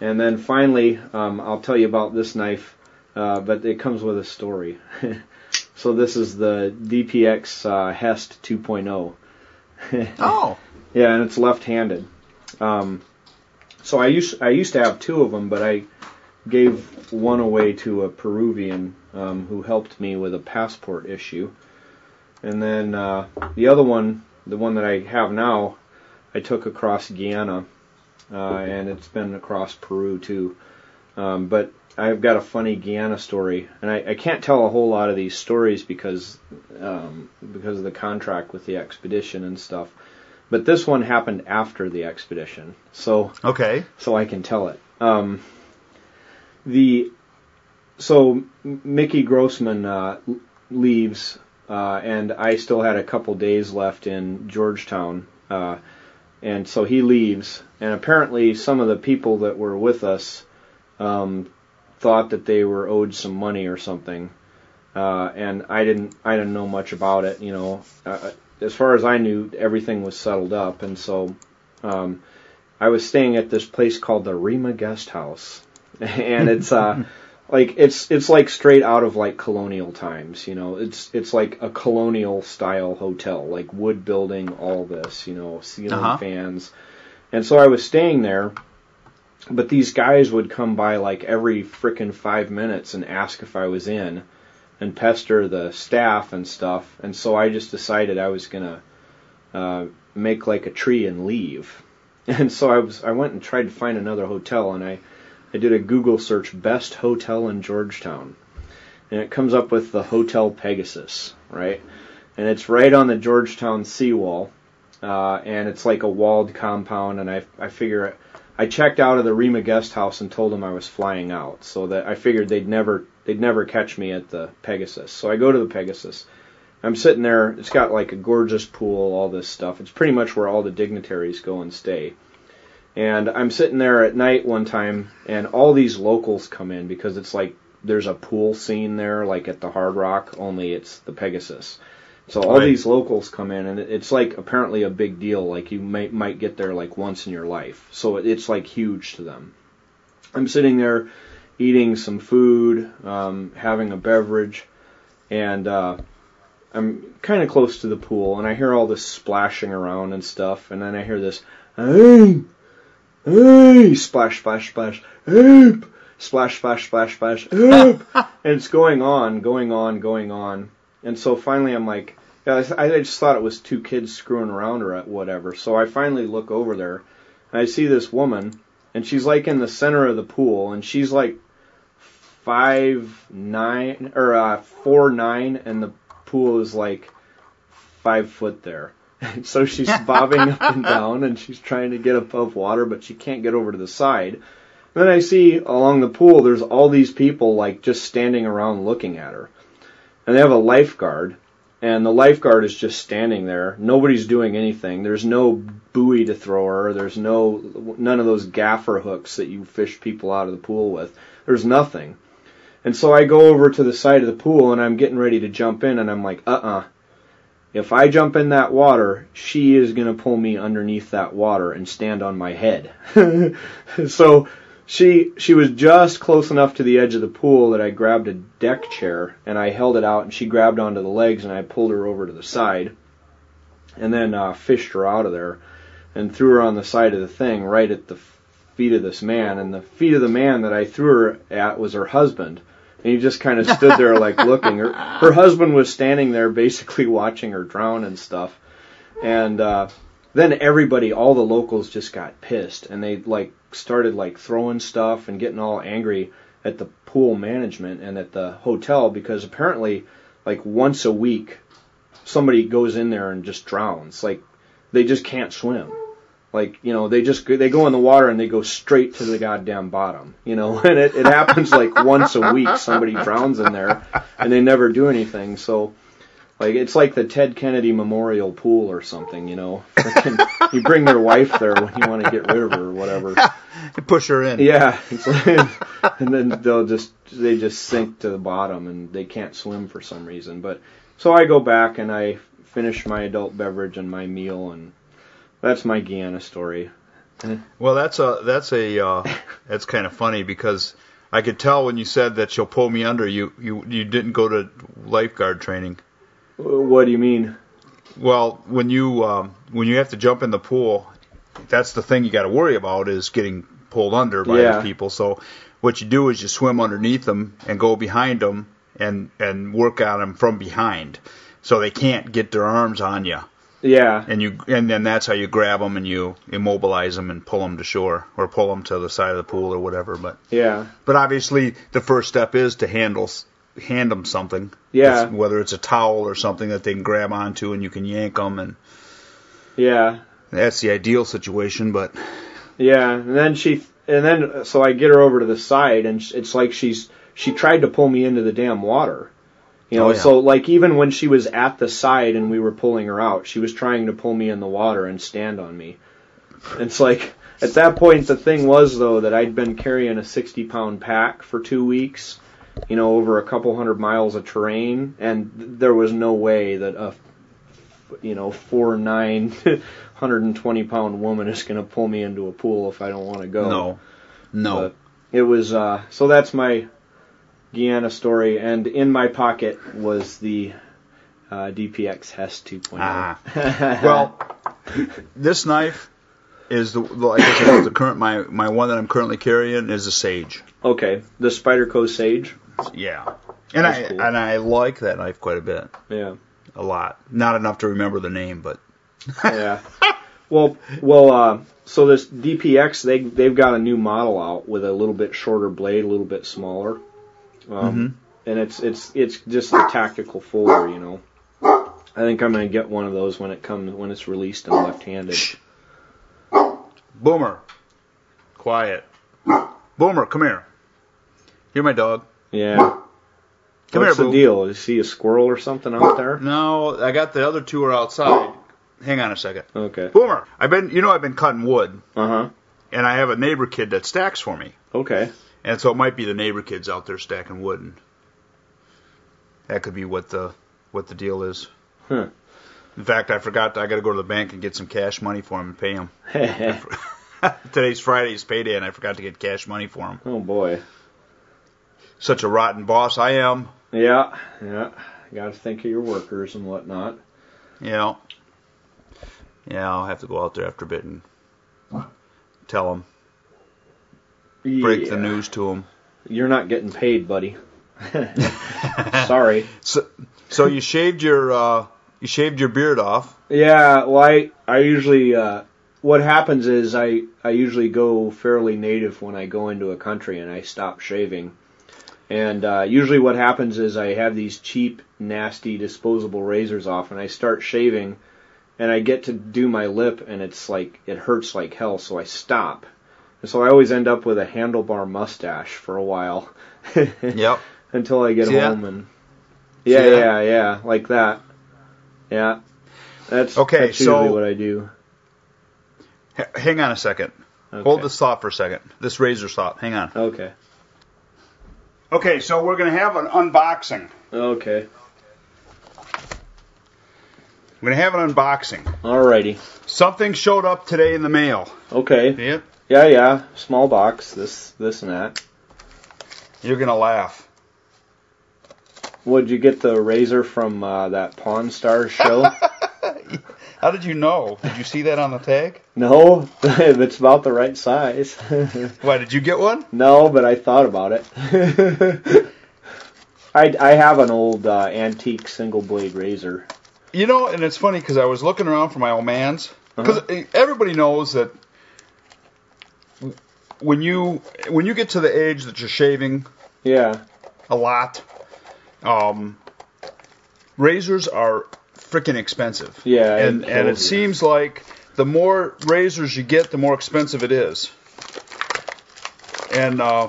and then finally um, I'll tell you about this knife, uh, but it comes with a story. <laughs> so this is the DPX uh, Hest 2.0. <laughs> Oh, Yeah, and it's left-handed. Um, so I used I used to have two of them, but I gave one away to a Peruvian um, who helped me with a passport issue, and then uh, the other one, the one that I have now, I took across Guyana, uh, and it's been across Peru too. Um, but I've got a funny Guyana story, and I, I can't tell a whole lot of these stories because um, because of the contract with the expedition and stuff. But this one happened after the expedition, so okay. so I can tell it. Um, the so Mickey Grossman uh, leaves, uh, and I still had a couple days left in Georgetown, uh, and so he leaves. And apparently, some of the people that were with us um, thought that they were owed some money or something, uh, and I didn't. I didn't know much about it. You know, uh, as far as I knew, everything was settled up, and so. Um, I was staying at this place called the Rima Guest House, <laughs> and it's uh, <laughs> like it's it's like straight out of like colonial times. You know, it's it's like a colonial style hotel, like wood building, all this. You know, ceiling Uh-huh. fans, and so I was staying there. But these guys would come by like every frickin' five minutes and ask if I was in, and pester the staff and stuff. And so I just decided I was gonna uh, make like a tree and leave. <laughs> And so I was I went and tried to find another hotel and I I did a Google search best hotel in Georgetown. And it comes up with the Hotel Pegasus, right? And it's right on the Georgetown seawall. Uh, and it's like a walled compound and I I figure I checked out of the Rima guest house and told them I was flying out so that I figured they'd never they'd never catch me at the Pegasus. So I go to the Pegasus. I'm sitting there. It's got like a gorgeous pool, all this stuff. It's pretty much where all the dignitaries go and stay. And I'm sitting there at night one time, and all these locals come in because it's like there's a pool scene there, like at the Hard Rock, only it's the Pegasus. So all Right. these locals come in, and it's like apparently a big deal. Like you might might get there like once in your life. So it's like huge to them. I'm sitting there eating some food, um, having a beverage, and uh, I'm kind of close to the pool, and I hear all this splashing around and stuff, and then I hear this, hey, hey, splash, splash, splash, help, splash, splash, splash, splash, help, <laughs> and it's going on, going on, going on, and so finally I'm like, yeah, I I just thought it was two kids screwing around or whatever, so I finally look over there, and I see this woman, and she's like in the center of the pool, and she's like five nine or uh, four nine, and the pool is like five foot there. And <laughs> so she's <laughs> bobbing up and down, and she's trying to get above water, but she can't get over to the side. And Then I see along the pool, there's all these people like just standing around looking at her, and they have a lifeguard. And the lifeguard is just standing there. Nobody's doing anything. There's no buoy to throw her. There's no none of those gaffer hooks that you fish people out of the pool with. There's nothing. And so I go over to the side of the pool and I'm getting ready to jump in and I'm like, uh-uh. If I jump in that water, she is going to pull me underneath that water and stand on my head. <laughs> so she she was just close enough to the edge of the pool that I grabbed a deck chair and I held it out and she grabbed onto the legs and I pulled her over to the side and then uh, fished her out of there and threw her on the side of the thing right at the feet of this man and the feet of the man that I threw her at was her husband. And he just kind of stood there <laughs> like looking. Her her husband was standing there basically <laughs> watching her drown and stuff. And uh then everybody all the locals just got pissed and they like started like throwing stuff and getting all angry at the pool management and at the hotel because apparently like once a week somebody goes in there and just drowns. Like they just can't swim. Like you know they just they go in the water and they go straight to the goddamn bottom you know? <laughs> And it, it happens like once a week somebody drowns in there and they never do anything. So like it's like the Ted Kennedy Memorial Pool or something you know <laughs> you bring your wife there when you want to get rid of her or whatever <laughs> You push her in. yeah like, <laughs> and then they'll just they just sink to the bottom and they can't swim for some reason but so I go back and I finish my adult beverage and my meal and that's my Guyana story Well, that's a that's a uh, that's kind of funny because I could tell when you said that she'll pull me under. You you you didn't go to lifeguard training. What do you mean? Well, when you um, when you have to jump in the pool, that's the thing you got to worry about is getting pulled under by Yeah. these people. So what you do is you swim underneath them and go behind them and and work on them from behind, so they can't get their arms on you. Yeah, And you and then that's how you grab them and you immobilize them and pull them to shore or pull them to the side of the pool or whatever. But yeah, but obviously the first step is to handle hand them something. yeah, It's- whether it's a towel or something that they can grab onto and you can yank them and yeah, that's the ideal situation. But yeah. And then she, and then so I get her over to the side, and it's like she's she tried to pull me into the damn water. You know, Oh, yeah. so like even when she was at the side and we were pulling her out, she was trying to pull me in the water and stand on me. It's like at that point the thing was though that I'd been carrying a 60 pound pack for two weeks, you know, over a couple hundred miles of terrain, and th- there was no way that a, you know, four nine, <laughs> 120 pound woman is going to pull me into a pool if I don't want to go. no, no. But it was uh, so that's my Guyana story, and in my pocket was the uh, DPX HEST 2.0. Ah. <laughs> well, this knife is the like I said, the current my my one that I'm currently carrying is a Sage. okay, the Spyderco Sage. Yeah, and I cool. and I like that knife quite a bit, Yeah, a lot. Not enough to remember the name, but <laughs> yeah. well, well, uh, so this DPX they they've got a new model out with a little bit shorter blade, a little bit smaller, um, and it's it's it's just a tactical folder, you know. I think I'm gonna get one of those when it comes when it's released and left-handed. Boomer, quiet. Boomer, come here. You're my dog. Yeah. Come What's here, the Boo. deal? Is he a squirrel or something out there? No, I got the other two are outside. Hang on a second. Okay. Boomer, I've been, you know, I've been cutting wood, Uh huh. and I have a neighbor kid that stacks for me, Okay. and so it might be the neighbor kids out there stacking wood, and that could be what the what the deal is. Huh. In fact, I forgot. I got to go to the bank and get some cash money for him and pay him. <laughs> <laughs> Today's Friday's payday, and I forgot to get cash money for him. oh boy. Such a rotten boss I am. Yeah. Yeah. Got to think of your workers and whatnot. Know. Yeah, I'll have to go out there after a bit and tell him, break the news to them. You're not getting paid, buddy. <laughs> Sorry. <laughs> So, so you shaved your uh, you shaved your beard off. Yeah. Well, I I usually uh, what happens is I I usually go fairly native when I go into a country and I stop shaving. And uh, usually what happens is I have these cheap, nasty, disposable razors off, and I start shaving, and I get to do my lip, and it's like it hurts like hell, so I stop. And so I always end up with a handlebar mustache for a while <laughs> Yep. until I get See that? home and yeah, that? yeah, yeah, like that. Yeah, that's Okay, That's usually so- what I do. H- hang on a second. Okay. Hold this thought for a second. This razor thought. Hang on. Okay. Okay, so we're gonna have an unboxing. Okay. We're gonna have an unboxing. Alrighty. Something showed up today in the mail. Okay. It? Yeah, yeah. Small box. This, this, and that. You're gonna laugh. Would you get the razor from uh, that Pawn Stars show? <laughs> How did you know? Did you see that on the tag? no, <laughs> it's about the right size. <laughs> Why did you get one? no, but I thought about it. <laughs> I, I have an old uh, antique single blade razor. You know, and it's funny because I was looking around for my old man's because everybody knows that when you when you get to the age that you're shaving Yeah. a lot, um, razors are freaking expensive. Yeah. and it and it you. seems like the more razors you get, the more expensive it is. And uh,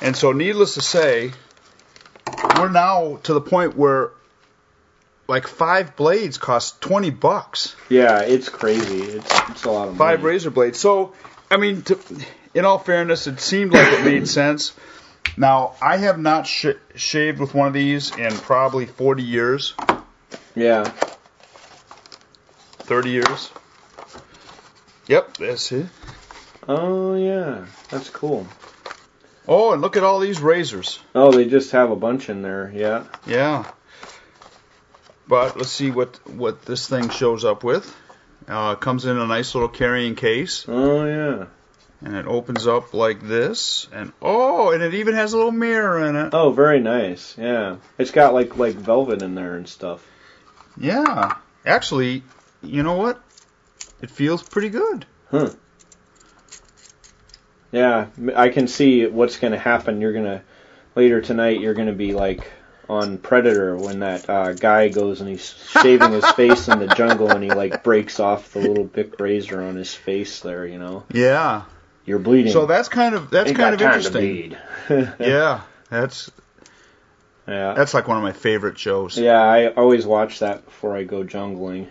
and so, needless to say, we're now to the point where like five blades cost twenty bucks. Yeah, it's crazy. It's it's a lot of money. Five money. razor blades. So, I mean, to, in all fairness, it seemed like it made sense. Now, I have not sh- shaved with one of these in probably 40 years, Yeah. 30 years. Yep, that's it. Oh yeah, that's cool. Oh, and look at all these razors. Oh, they just have a bunch in there. Yeah. Yeah. But let's see what what this thing shows up with. Uh, comes in a nice little carrying case, Oh yeah. and it opens up like this. And oh, and it even has a little mirror in it. Oh, very nice. Yeah. It's got like like velvet in there and stuff. Yeah. Actually, you know what? It feels pretty good. Huh. Yeah, I can see what's going to happen. You're going to later tonight. You're going to be like on Predator when that uh, guy goes and he's shaving his face in the jungle and he like breaks off the little bic razor on his face there. You know, Yeah. you're bleeding. So that's kind of that's Ain't kind of got time to interesting. <laughs> Yeah. That's yeah. that's like one of my favorite shows. Yeah, I always watch that before I go jungling.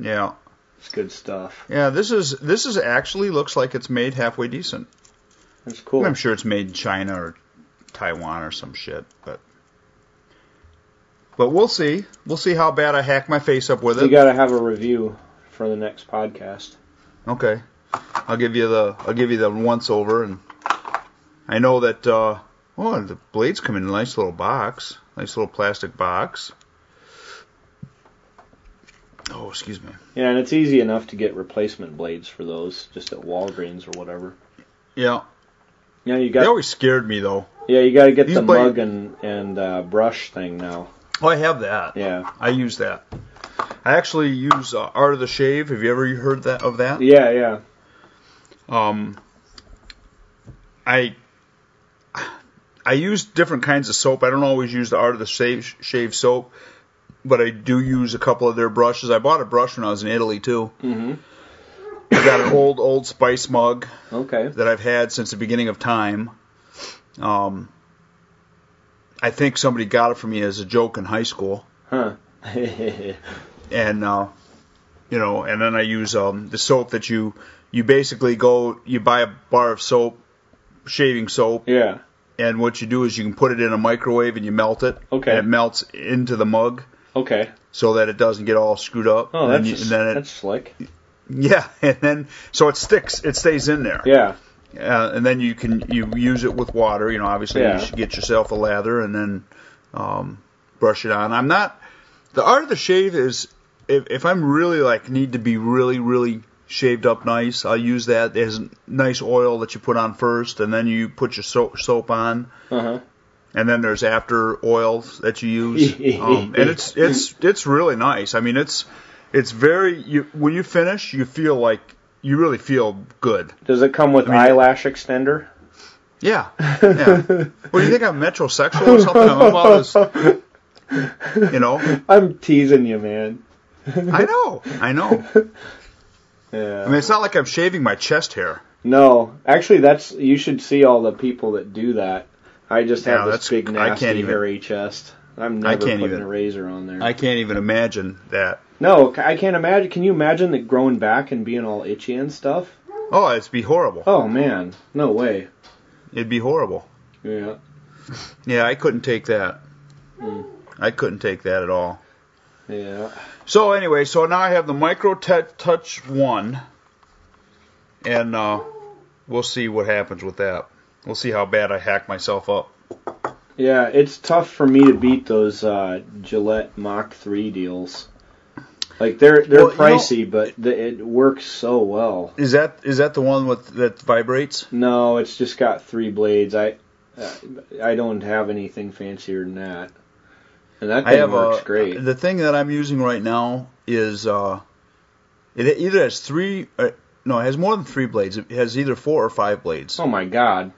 Yeah. It's good stuff. Yeah, this is this is actually looks like it's made halfway decent. That's cool. I'm sure it's made in China or Taiwan or some shit, but but we'll see. We'll see how bad I hack my face up with it. You got to have a review for the next podcast. Okay, I'll give you the I'll give you the once over, and I know that uh, oh the blades come in a nice little box, nice little plastic box. Oh, excuse me. Yeah, and it's easy enough to get replacement blades for those just at Walgreens or whatever. Yeah, Yeah, you got. they always scared me though. yeah, you got to get These the blade- mug and and uh, brush thing now. Oh, I have that. Yeah, I use that. I actually use uh, Art of the Shave. Have you ever heard that of that? yeah, yeah. Um, I I use different kinds of soap. I don't always use the Art of the Shave, shave soap, but I do use a couple of their brushes. I bought a brush when I was in Italy too. Mhm. I got an old Old Spice mug Okay. that I've had since the beginning of time. Um, I think somebody got it for me as a joke in high school. Huh. <laughs> and uh, you know, and then I use um, the soap that you you basically go you buy a bar of soap, shaving soap, yeah. And what you do is you can put it in a microwave and you melt it. Okay. And it melts into the mug Okay. so that it doesn't get all screwed up. Oh, and that's you, just- and then it that's slick. yeah, <laughs> and then so it sticks, it stays in there. Yeah. Uh, and then you can you use it with water. You know, obviously Yeah. you should get yourself a lather and then um, brush it on. I'm not the art of the shave is if, if I'm really like need to be really really shaved up nice, I'll use that. There's nice oil that you put on first, and then you put your soap soap on, Uh huh. and then there's after oils that you use, <laughs> um, and it's it's it's really nice. I mean, it's it's very you when you finish, you feel like you really feel good. Does it come with I mean- eyelash extender? Yeah. Yeah. what do you think I'm metrosexual or something? I'm this, you know. <laughs> I'm teasing you, man. I know. I know. <laughs> Yeah. I mean, it's not like I'm shaving my chest hair. No, actually, that's you should see all the people that do that. I just have Yeah, this big I nasty can't even- hairy chest. I'm never can't putting even- a razor on there. I can't even imagine that. no, I can't imagine. Can you imagine that growing back and being all itchy and stuff? Oh, it'd be horrible. Oh man, no way. It'd be horrible. Yeah. Yeah, I couldn't take that. Mm. I couldn't take that at all. Yeah. So anyway, so now I have the Micro Touch One, and uh, we'll see what happens with that. We'll see how bad I hack myself up. Yeah, it's tough for me to beat those uh, Gillette Mach 3 deals. Like they're they're Well, you know- pricey, but the, it works so well. Is that is that the one with that vibrates? No, it's just got three blades. I uh, I don't have anything fancier than that. And that I thing have works a, great. The thing that I'm using right now is uh, it either has three, uh, no, it has more than three blades. It has either four or five blades, Oh my god!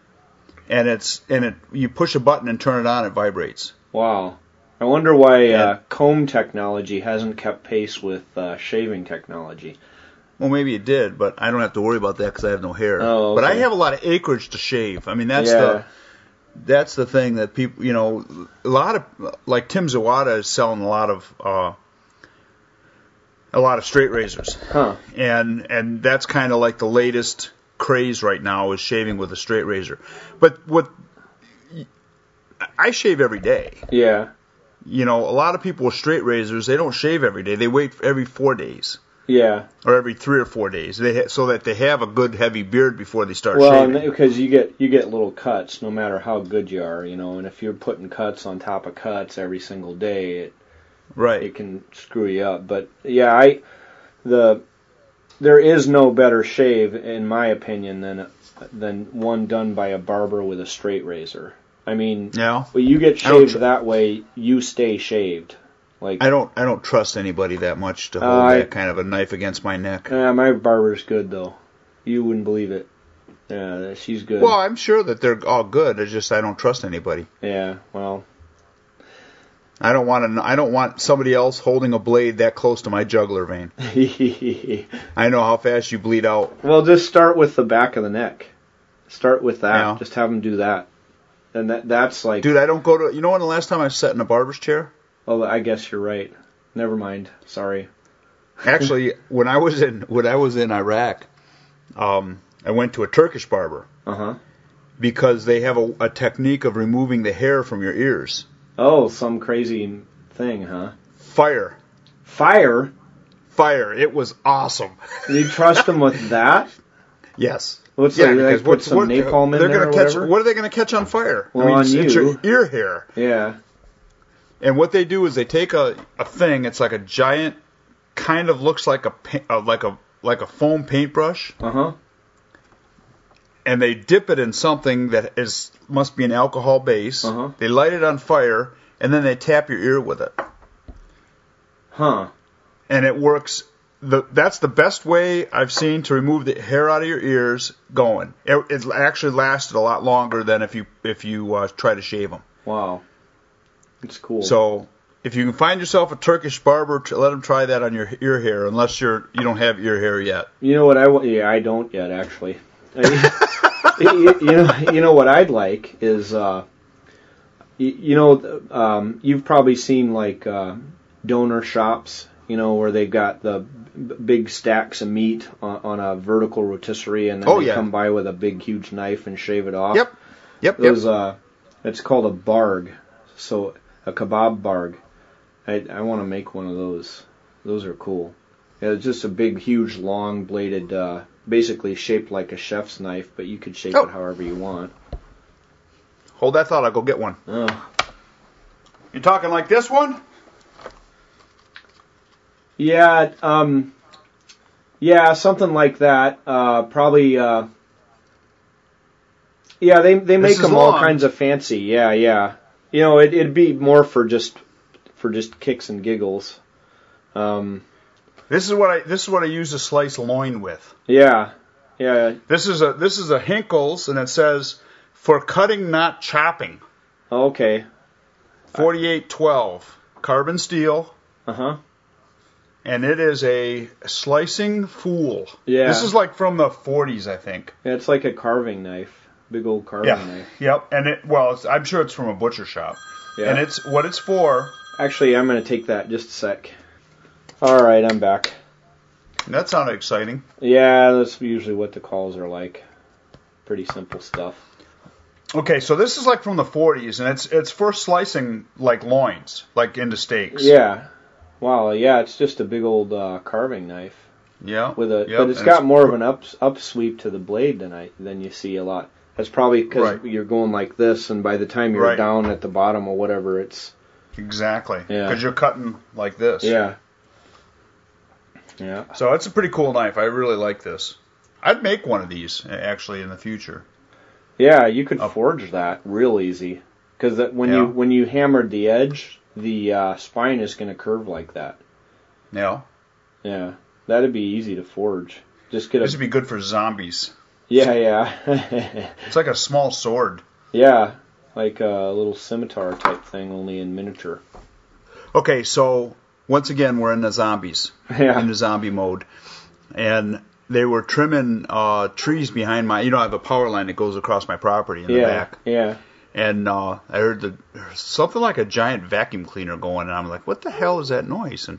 and it's and it you push a button and turn it on, it vibrates. Wow. I wonder why Yeah. uh, comb technology hasn't kept pace with uh, shaving technology. Well, maybe it did, but I don't have to worry about that because I have no hair. Oh, But I have a lot of acreage to shave. I mean, that's Yeah. the that's the thing that people, you know, a lot of like Tim Zowada is selling a lot of uh, a lot of straight razors, Huh. and and that's kind of like the latest craze right now is shaving with a straight razor. But what I shave every day. Yeah. You know, a lot of people with straight razors they don't shave every day. They wait every four days Yeah. or every three or four days, they ha- so that they have a good heavy beard before they start Well, shaving. because you get you get little cuts no matter how good you are, you know, and if you're putting cuts on top of cuts every single day, it right. it can screw you up. But yeah, I the there is no better shave in my opinion than than one done by a barber with a straight razor. I mean, Yeah. when you get shaved that way, you stay shaved. Like I don't I don't trust anybody that much to hold Uh, I- that kind of a knife against my neck. uh, my barber's good though. You wouldn't believe it. Yeah, she's good. Well, I'm sure that they're all good. It's just I don't trust anybody. yeah, well, I don't want to. I don't want somebody else holding a blade that close to my jugular vein. <laughs> I know how fast you bleed out. well, just start with the back of the neck. Start with that. Yeah. Just have them do that. And that that's like Dude, I don't go to. You know when the last time I sat in a barber's chair? Oh, I guess you're right. Never mind. Sorry. Actually, when I was in when I was in Iraq, um, I went to a Turkish barber Uh huh. because they have a, a technique of removing the hair from your ears. Oh, some crazy thing, huh? Fire, Fire. fire! It was awesome. You trust them with <laughs> that? Yes. What's Yeah, like, because put what's- some what- napalm in they're there gonna catch. whatever? What are they going to catch on fire? Well, I mean, on it's, it's your ear hair. Yeah. And what they do is they take a, a thing. It's like a giant, kind of looks like a pa- uh, like a like a foam paintbrush, Uh huh. and they dip it in something that is must be an alcohol base. Uh-huh. They light it on fire, and then they tap your ear with it, Huh. and it works. The, that's the best way I've seen to remove the hair out of your ears going. It, it actually lasted a lot longer than if you if you uh, try to shave them. Wow. It's cool. So if you can find yourself a Turkish barber, let him try that on your ear hair, unless you're you don't have ear hair yet. You know what I wa- yeah I don't yet actually. <laughs> you, you know you know what I'd like is uh you, you know um you've probably seen like uh doner shops you know where they've got the b- big stacks of meat on, on a vertical rotisserie and then Oh, they yeah. come by with a big huge knife and shave it off. Yep. Yep. Those yep. uh it's called a barg. So a kebab barg. I I want to make one of those. Those are cool. Yeah, it's just a big, huge, long bladed, uh, basically shaped like a chef's knife, but you could shape Oh. it however you want. Hold that thought. I'll go get one. Oh. You talking like this one? Yeah, um, yeah, something like that. Uh, probably. Uh, yeah, they they make them all kinds of fancy. Yeah, yeah. You know, it, it'd be more for just for just kicks and giggles. Um, This is what I this is what I use to slice loin with. yeah, yeah. This is a this is a Henckels, and it says for cutting, not chopping. Okay. Forty eight twelve carbon steel, Uh huh. and it is a slicing fool. Yeah. This is like from the forties, I think. Yeah, it's like a carving knife, big old carving Yeah. knife. Yep. And it well, it's, I'm sure it's from a butcher shop. Yeah. And it's what it's for. Actually, I'm gonna take that just a sec. All right, I'm back. That sounded exciting. Yeah, that's usually what the calls are like. Pretty simple stuff. Okay, so this is like from the 40s, and it's it's for slicing like loins, like into steaks. Yeah. Wow. Yeah, it's just a big old uh, carving knife Yeah. with a, Yep, but it's got more of an up upsweep to the blade than I than you see a lot. That's probably because Right. you're going like this, and by the time you're Right. down at the bottom or whatever, it's exactly. Yeah. Because you're cutting like this. yeah. Yeah. So it's a pretty cool knife. I really like this. I'd make one of these actually in the future. Yeah, you could Up. forge that real easy because that when Yeah. you when you hammered the edge, the uh, spine is going to curve like that. Yeah. Yeah, that'd be easy to forge. Just get A, This would be good for zombies. Yeah yeah <laughs> It's like a small sword. yeah like a little scimitar type thing, only in miniature. Okay, so once again we're in the zombies. Yeah. the zombie mode. and they were trimming uh, trees behind my. You know, I have a power line that goes across my property in the Yeah. back, Yeah. and uh, I heard the something like a giant vacuum cleaner going, and I'm like, "What the hell is that noise?" And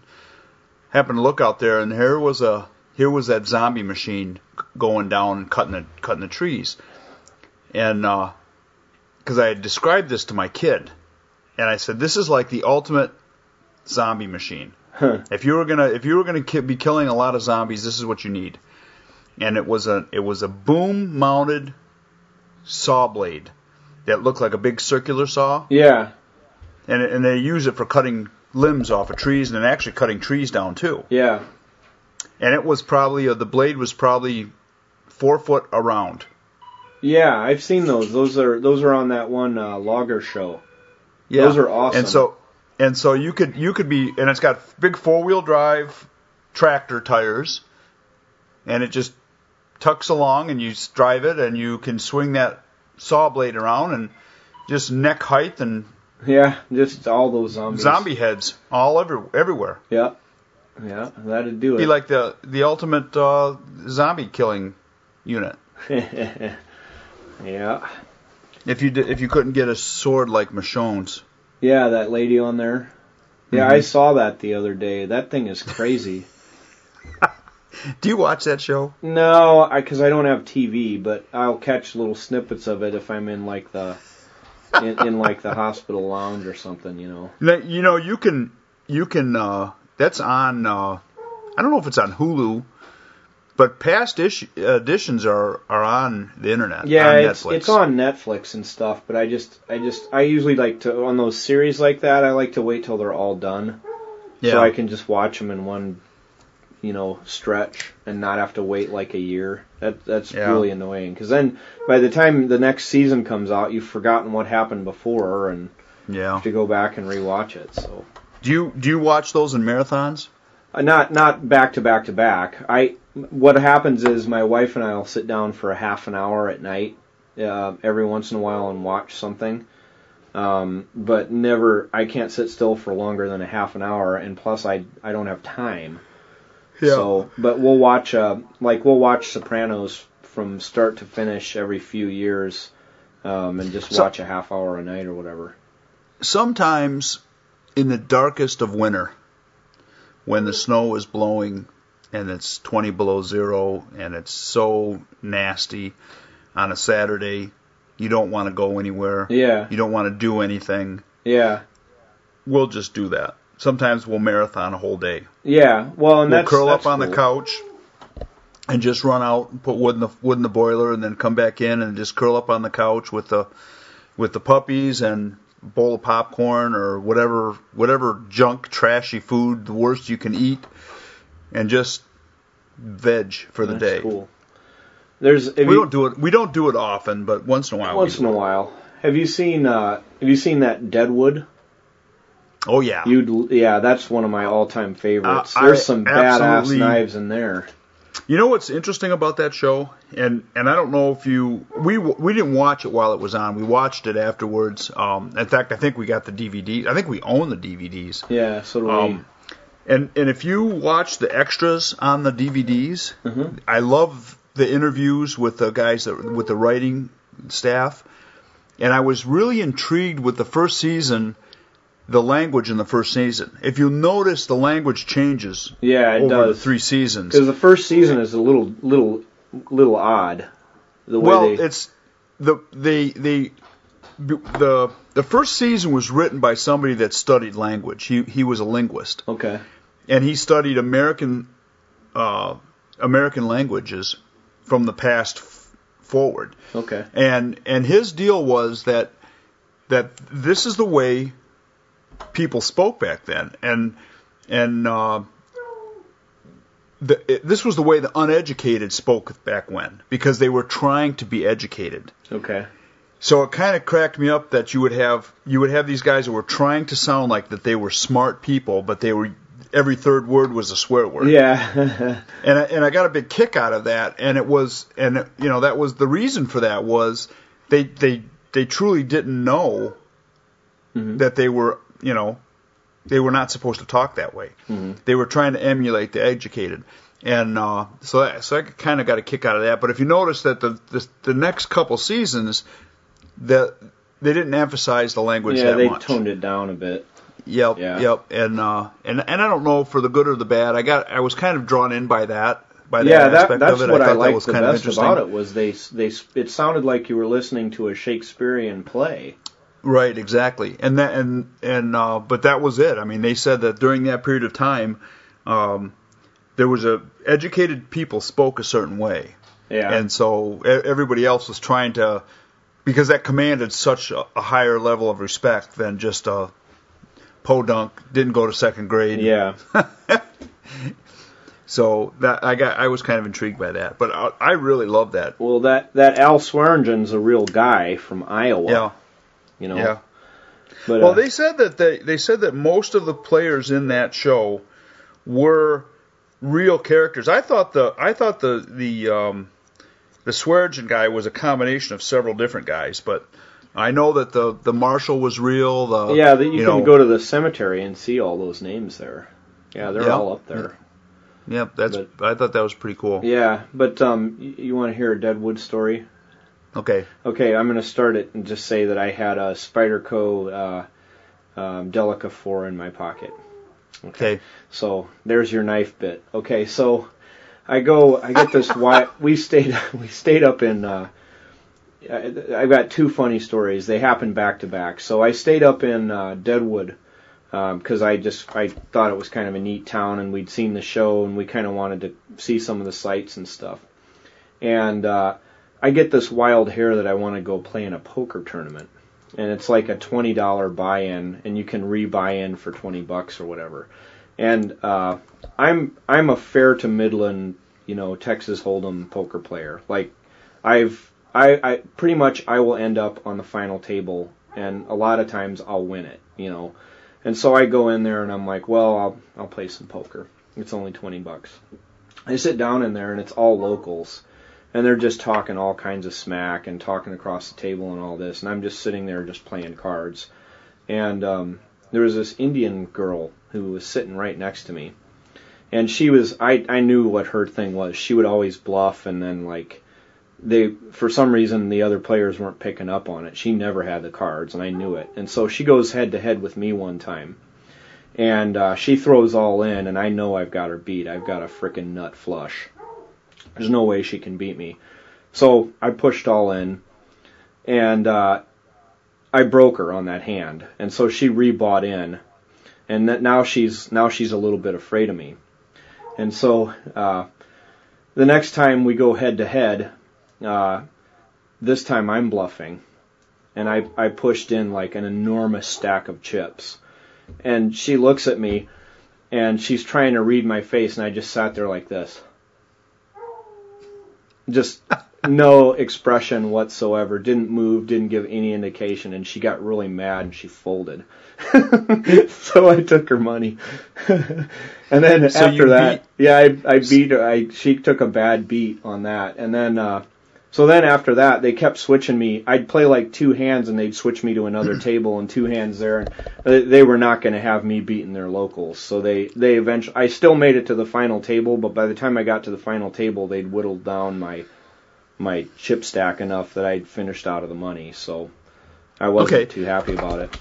happened to look out there, and here was a here was that zombie machine going down and cutting the cutting the trees, and uh, because I had described this to my kid, and I said, "This is like the ultimate zombie machine." Huh. If you were gonna if you were gonna ki- be killing a lot of zombies, this is what you need. And it was a it was a boom mounted saw blade that looked like a big circular saw, Yeah. and and they use it for cutting limbs off of trees and actually cutting trees down too. Yeah. And it was probably uh, the blade was probably four foot around. Yeah. I've seen those. Those are those are on that one uh, logger show. Yeah, Those are awesome. And so and so you could you could be and it's got big four wheel drive tractor tires, and it just tucks along and you drive it and you can swing that saw blade around and just neck height and Yeah. Just all those zombies. zombie heads all every, everywhere. Yeah. Yeah. That'd do it. Be like the the ultimate uh, zombie killing unit. <laughs> yeah. If you did, if you couldn't get a sword like Michonne's. Yeah. That lady on there. Yeah, Mhm. I saw that the other day. That thing is crazy. <laughs> <laughs> Do you watch that show? No, I because I don't have TV, but I'll catch little snippets of it if I'm in like the in, in like the hospital lounge or something, you know. You know, you can you can uh, that's on. Uh, I don't know if it's on Hulu, but past ish, editions are are on the internet. Yeah, on it's Netflix. it's on Netflix and stuff, but I just I just I usually like to on those series like that. I like to wait till they're all done, Yeah, so I can just watch them in one, you know, stretch and not have to wait like a year. That that's Yeah. really annoying because then by the time the next season comes out, you've forgotten what happened before and yeah. have to go back and rewatch it. So. Do you do you watch those in marathons? Uh, not not back to back to back. I what happens is my wife and I'll sit down for a half an hour at night uh, every once in a while and watch something. Um, but never, I can't sit still for longer than a half an hour, and plus I I don't have time. Yeah. So, but we'll watch uh like we'll watch Sopranos from start to finish every few years, um, and just So- watch a half hour a night or whatever. sometimes in the darkest of winter, when the snow is blowing and it's 20 below zero and it's so nasty on a Saturday, you don't want to go anywhere. Yeah, You don't want to do anything. yeah, We'll just do that. Sometimes we'll marathon a whole day. yeah. Well, and We'll that's curl that's up on the couch and just run out and put wood in the wood in the boiler and then come back in and just curl up on the couch with the with the puppies and bowl of popcorn or whatever whatever junk trashy food the worst you can eat and just veg for the That's day. Cool. There's We you, don't do it we don't do it often, but once in a while once in a while. Have you seen uh have you seen that Deadwood? Oh yeah. You yeah, that's one of my all-time favorites. Uh, There's I some badass knives in there. You know what's interesting about that show, and and I don't know if you we we didn't watch it while it was on. We watched it afterwards. Um, in fact, I think we got the DVD. I think we own the DVDs. Yeah, so do Um, and and if you watch the extras on the DVDs, we. Mhm. I love the interviews with the guys that with the writing staff, and I was really intrigued with the first season. The language in the first season. If you notice, the language changes Yeah, it over the three seasons. Because the first season is a little little little odd. The way well, they it's the the the the the first season was written by somebody that studied language. He he was a linguist, okay. and he studied American uh, American languages from the past f- forward. Okay. And and his deal was that that this is the way people spoke back then, and and uh, the, it, this was the way the uneducated spoke back when because they were trying to be educated. Okay. So it kind of cracked me up that you would have you would have these guys that were trying to sound like that they were smart people, but they were every third word was a swear word. Yeah. <laughs> And I, and I got a big kick out of that, and it was and you know that was the reason for that was they they they truly didn't know Mhm. that they were you know they were not supposed to talk that way. Mhm. They were trying to emulate the educated, and uh, so that, so I kind of got a kick out of that. But if you notice that the the, the next couple seasons, that they didn't emphasize the language yeah, they much. toned it down a bit. Yep, Yeah. yep, and uh, and and I don't know for the good or the bad. I got I was kind of drawn in by that. By that yeah, that, that's of it. what I I, liked was the kind of best interesting. about it was they they it sounded like you were listening to a Shakespearean play. Right, exactly. And that and and uh, but that was it. I mean, they said that during that period of time, um, there was a educated people spoke a certain way, Yeah, and so e- everybody else was trying to because that commanded such a, a higher level of respect than just a podunk didn't go to second grade. yeah, <laughs> So that I got I was kind of intrigued by that, but I, I really love that. Well, that that Al Swearengen's a real guy from Iowa. Yeah, you know. yeah. But, Well, uh, they said that they they said that most of the players in that show were real characters. I thought the I thought the the um, the Swearengen guy was a combination of several different guys, but I know that the the marshal was real. The yeah, that you, you can know- go to the cemetery and see all those names there. Yeah, they're Yeah. all up there. Yep, that's but- I thought that was pretty cool. Yeah, but um, you, you want to hear a Deadwood story? Okay, Okay, I'm going to start it and just say that I had a Spyderco uh, um, Delica 4 in my pocket. okay, So there's your knife bit. Okay, so I go, I get this. <laughs> wi- we stayed, <laughs> we stayed up in. Uh, I- I've got two funny stories. They happened back to back. So I stayed up in uh, Deadwood because I just I thought it was kind of a neat town, and we'd seen the show, and we kind of wanted to see some of the sights and stuff. And uh, I get this wild hair that I want to go play in a poker tournament, and it's like a twenty dollar buy-in, and you can re-buy in for twenty bucks or whatever. And uh, I'm I'm a fair to Midland, you know, Texas Hold'em poker player. Like I've I, I pretty much I will end up on the final table, and a lot of times I'll win it, you know. And so I go in there and I'm like, well, I'll I'll play some poker. It's only twenty bucks. I sit down in there and it's all locals, and they're just talking all kinds of smack and talking across the table and all this, and I'm just sitting there just playing cards. And um, there was this Indian girl who was sitting right next to me, and she was I I knew what her thing was. She would always bluff and then like they for some reason the other players weren't picking up on it. She never had the cards, and I knew it. And so she goes head to head with me one time, and uh, she throws all in, and I know I've got her beat. I've got a frickin' nut flush. There's no way she can beat me. So I pushed all in, and uh, I broke her on that hand, and so she rebought in, and that now she's now she's a little bit afraid of me, and so uh, the next time we go head to head, uh, this time I'm bluffing, and I I pushed in like an enormous stack of chips, and she looks at me, and she's trying to read my face, and I just sat there like this, just <laughs> no expression whatsoever, didn't move, didn't give any indication, and she got really mad and she folded. <laughs> so I took her money, <laughs> and then So after that, yeah, I I beat her. I she took a bad beat on that, and then. uh so then after that, they kept switching me. I'd play like two hands, and they'd switch me to another <clears throat> table, and two hands there. And they- they were not going to have me beating their locals. So they they eventually. I still made it to the final table, but by the time I got to the final table, they'd whittled down my my chip stack enough that I'd finished out of the money. So I wasn't Okay. too happy about it.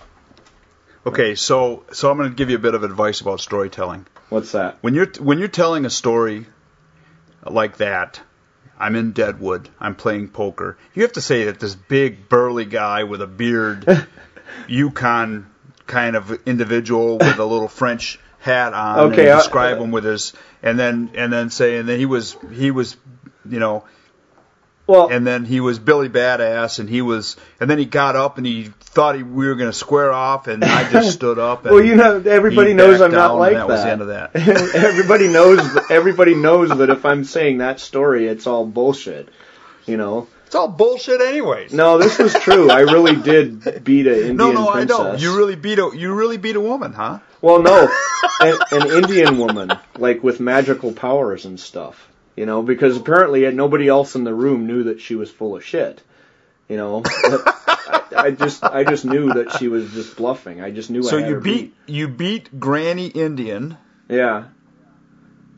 okay. So so I'm going to give you a bit of advice about storytelling. What's that? When you're when you're telling a story like that, I'm in Deadwood. I'm playing poker. You have to say that this big burly guy with a beard, <laughs> Yukon kind of individual with a little French hat on, Okay, and I- describe him with his, and then and then say, and then he was he was, you know, Well, and then he was Billy Badass, and he was, and then he got up and he thought he, we were going to square off, and I just <laughs> stood up. And well, you know, everybody knows I'm not like and that. was the end of that. <laughs> everybody knows. <laughs> Everybody knows that if I'm saying that story, it's all bullshit. You know. It's all bullshit, anyways. No, this was true. I really did beat an Indian woman. no, no, I princess. don't. You really beat a you really beat a woman, huh? Well, no, an, an Indian woman, like with magical powers and stuff. You know, because apparently nobody else in the room knew that she was full of shit. You know, I, I just I just knew that she was just bluffing. I just knew. So I had you her beat you beat Granny Indian. Yeah.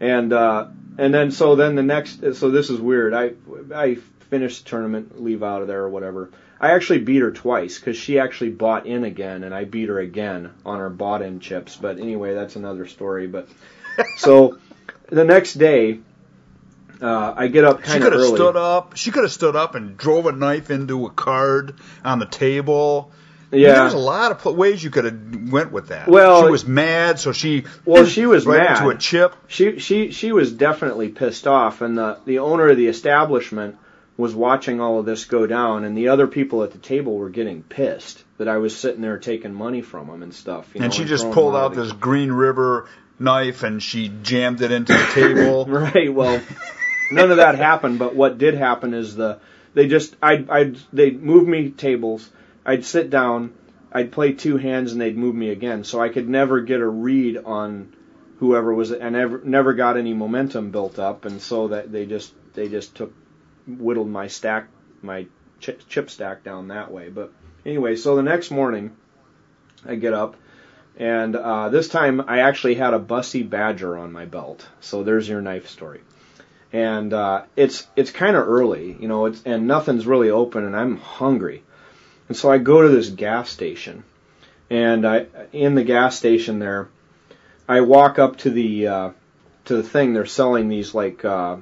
And uh and then so then the next so this is weird. I I finished the tournament, leave out of there or whatever. I actually beat her twice because she actually bought in again, and I beat her again on her bought in chips. But anyway, that's another story. But so the next day, uh, I get up She could have stood up. She could have stood up and drove a knife into a card on the table. Yeah. There's a lot of pl- ways you could have went with that. Well- she was mad, so she Well, she was right mad. into a chip. She she she was definitely pissed off, and the the owner of the establishment was watching all of this go down, and the other people at the table were getting pissed that I was sitting there taking money from them and stuff. You and know, she just pulled them out this Green River knife and she jammed it into the <laughs> table. right. Well, none of that happened, but what did happen is the they just I'd I'd they'd move me tables. I'd sit down, I'd play two hands, and they'd move me again, so I could never get a read on whoever was, and never never got any momentum built up, and so that they just they just took whittled my stack my chip, chip stack down that way. But anyway, so the next morning, I get up. And uh, this time I actually had a Busse Badger on my belt. So there's your knife story. And uh, it's it's kind of early, you know, it's and nothing's really open, and I'm hungry. And so I go to this gas station, and I in the gas station there, I walk up to the uh, to the thing they're selling these like uh,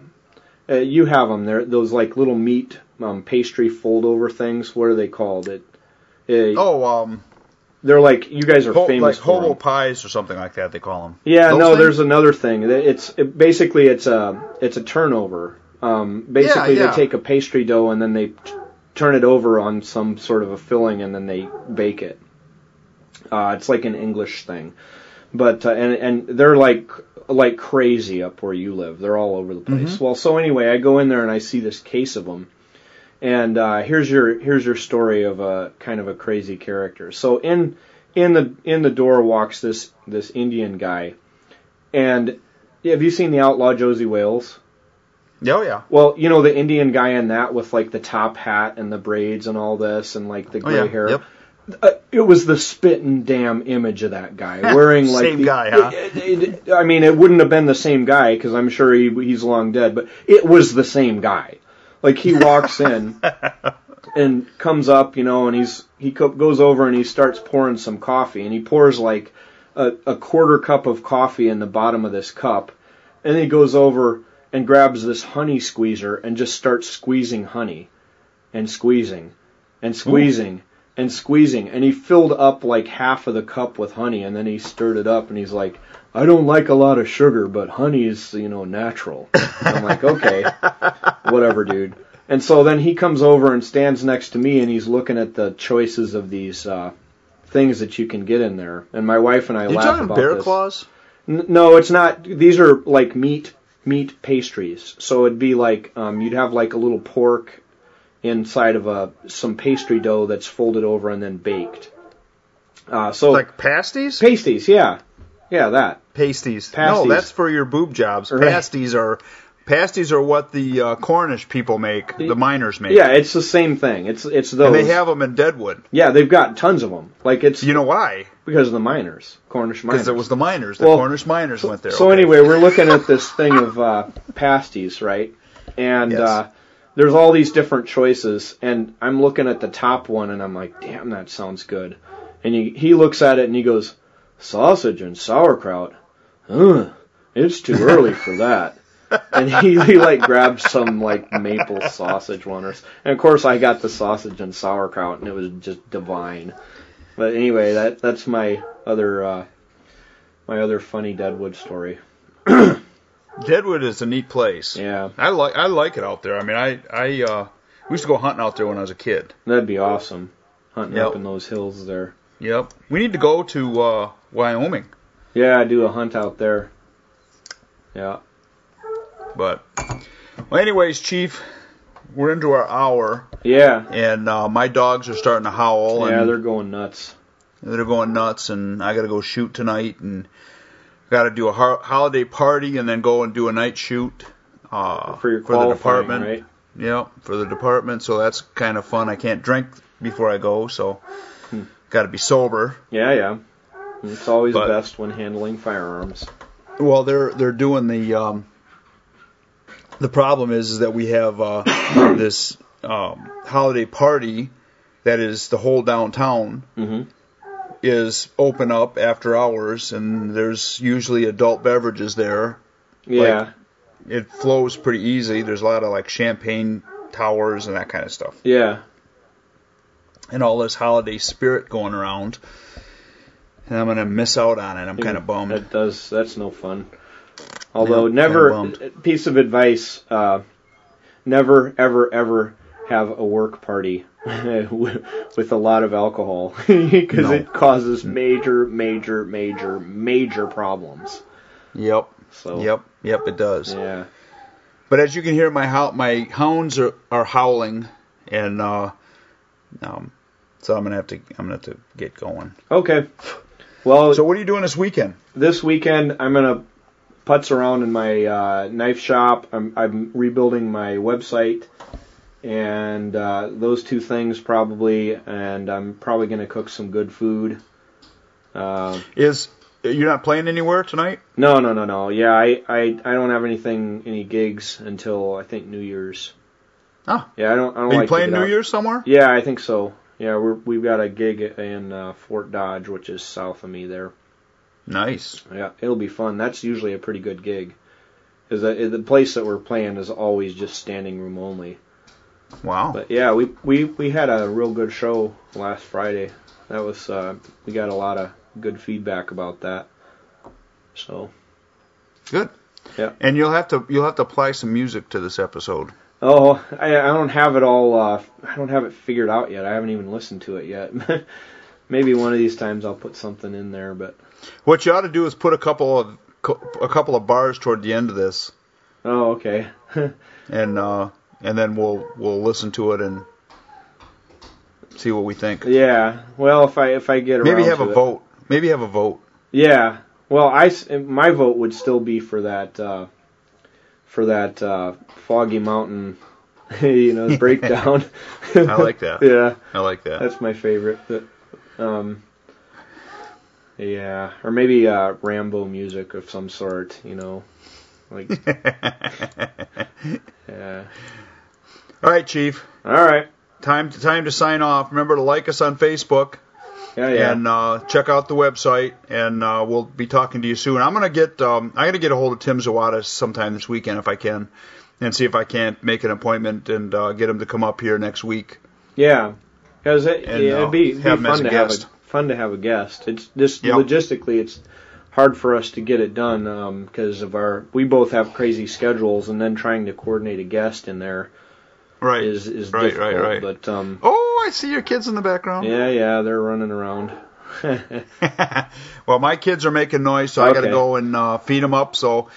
uh, you have them they're those like little meat um, pastry fold over things. What are they called? It. Uh, Oh, um, They're like you guys are ho- famous like hobo pies or something like that. They call them. Yeah, Those no, things? there's another thing. It's it, basically it's a it's a turnover. Um, basically, Yeah, yeah. they take a pastry dough and then they t- turn it over on some sort of a filling and then they bake it. Uh, it's like an English thing, but uh, and and they're like like crazy up where you live. They're all over the place. Mm-hmm. Well, so anyway, I go in there and I see this case of them. And uh, here's your here's your story of a kind of a crazy character. So in in the in the door walks this this Indian guy, and have you seen the Outlaw Josey Wales? Oh yeah. Well, you know the Indian guy in that with like the top hat and the braids and all this and like the gray Oh gray yeah. hair. Yep. Uh, it was the spitting damn image of that guy <laughs> wearing like Same the- guy, huh? it- it- I mean, it wouldn't have been the same guy because I'm sure he, he's long dead, but it was the same guy. Like he walks in and comes up, you know, and he's he co- goes over and he starts pouring some coffee, and he pours like a, a quarter cup of coffee in the bottom of this cup, and then he goes over and grabs this honey squeezer and just starts squeezing honey, and squeezing, and squeezing. And squeezing, and he filled up like half of the cup with honey, and then he stirred it up, and he's like, "I don't like a lot of sugar, but honey is, you know, natural." And I'm like, "Okay, <laughs> whatever, dude." And so then he comes over and stands next to me, and he's looking at the choices of these uh, things that you can get in there. And my wife and I You laugh talking about bear this. claws? N- no, it's not. These are like meat meat pastries. So it'd be like um, you'd have like a little pork inside of a some pastry dough that's folded over and then baked. Uh, so Like pasties? pasties, yeah, yeah, that. Pasties. Pasties. No, that's for your boob jobs. Right. Pasties are pasties are what the uh, Cornish people make, the miners make. Yeah, it's the same thing. It's it's those. And they have them in Deadwood. yeah, they've got tons of them. Like it's You know why? because of the miners, Cornish miners. Because it was the miners. The Well, Cornish miners went there. So okay. anyway, we're looking at this thing of uh, pasties, right? And Yes. uh, there's all these different choices, and I'm looking at the top one, and I'm like, "Damn, that sounds good." And he he looks at it and he goes, "Sausage and sauerkraut? Ugh, it's too early for that." And he, he like grabbed some like maple sausage one, or, and of course I got the sausage and sauerkraut, and it was just divine. But anyway, that that's my other uh, my other funny Deadwood story. <clears throat> Deadwood is a neat place. Yeah, I like I like it out there. I mean, I I uh, we used to go hunting out there when I was a kid. that'd be awesome. Hunting Yep. up in those hills there. Yep. We need to go to uh, Wyoming, Yeah, I do a hunt out there. Yeah. But well, anyways, Chief, we're into our hour, Yeah. and uh, my dogs are starting to howl, Yeah, they're going nuts. they're going nuts, and I got to go shoot tonight, and got to do a ho- holiday party, and then go and do a night shoot uh, For your the department. right? Yep, for the department. So that's kind of fun. I can't drink before I go, so Hmm. got to be sober. Yeah, yeah. It's always But- best when handling firearms. Well, they're they're doing the um, the problem is, is that we have uh, <coughs> this um, holiday party that is the whole downtown hmm is open up after hours, and there's usually adult beverages there. Yeah. It flows pretty easy. There's a lot of like champagne towers and that kind of stuff, yeah. and all this holiday spirit going around. And I'm gonna miss out on it. I'm kind of bummed. That does. That's no fun. Although never piece of advice: uh, never, ever, ever have a work party <laughs> with a lot of alcohol <laughs> because No. it causes major, major, major, major problems. Yep, So yep, yep. It does. yeah, But as you can hear, my my hounds are, are howling, and uh, um, so I'm gonna have to I'm gonna have to get going. okay. Well, So what are you doing this weekend? this weekend I'm gonna putz around in my uh, knife shop. I'm, I'm rebuilding my website, and uh, those two things probably. And I'm probably gonna cook some good food. Uh, Is you're not playing anywhere tonight? no, no, no, no. Yeah, I, I, I don't have anything, any gigs until I think New Year's. Oh. Yeah, I don't. I don't Are you like to playing New out. Year's somewhere? Yeah, I think so. Yeah, we're, we've got a gig in uh, Fort Dodge, which is south of me there. Nice. Yeah, it'll be fun. That's usually a pretty good gig. Is that the place that we're playing is always just standing room only. Wow. But yeah, we we we had a real good show last Friday. That was uh, we got a lot of good feedback about that. So Good. Yeah. And you'll have to you'll have to apply some music to this episode. oh, I I don't have it all. Uh, I don't have it figured out yet. I haven't even listened to it yet. <laughs> Maybe one of these times I'll put something in there. But What you ought to do is put a couple of a couple of bars toward the end of this, oh, okay. <laughs> and uh, and then we'll we'll listen to it and see what we think. yeah. Well, if I if I get around Maybe have a it. vote. Maybe have a vote. Yeah. Well, I my vote would still be for that uh, for that uh, Foggy Mountain, <laughs> you know, <laughs> breakdown. I like that. yeah, I like that. that's my favorite. But, um, yeah, or maybe uh, Rambo music of some sort. You know, like <laughs> yeah. All right, Chief. All right. Time to time to sign off. Remember to like us on Facebook Yeah, yeah. and uh, check out the website. And uh, we'll be talking to you soon. I'm gonna get um, I'm gonna get a hold of Tim Zowada sometime this weekend if I can, and see if I can't make an appointment and uh, get him to come up here next week. Yeah, because it, And, yeah, uh, it'd be, it'd be have him as fun to have a fun to have a guest. It's just Yep. logistically, it's hard for us to get it done because of our we both have crazy schedules, and then trying to coordinate a guest in there Right. is is Right, difficult. right, right. But um, Oh, I see your kids in the background. yeah, yeah, they're running around. <laughs> <laughs> well, my kids are making noise, so I got to go and uh, feed them up. So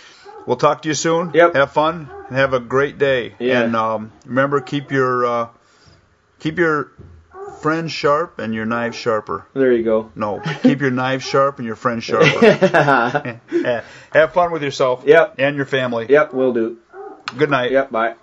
we'll talk to you soon. Yep. Have fun and have a great day. Yeah. And um, remember, keep your uh, keep your friends sharp and your knife sharper. there you go. No, keep your knife sharp and your friends sharper. <laughs> have fun with yourself Yep. and your family. Yep, we'll do. Good night. Yep, bye.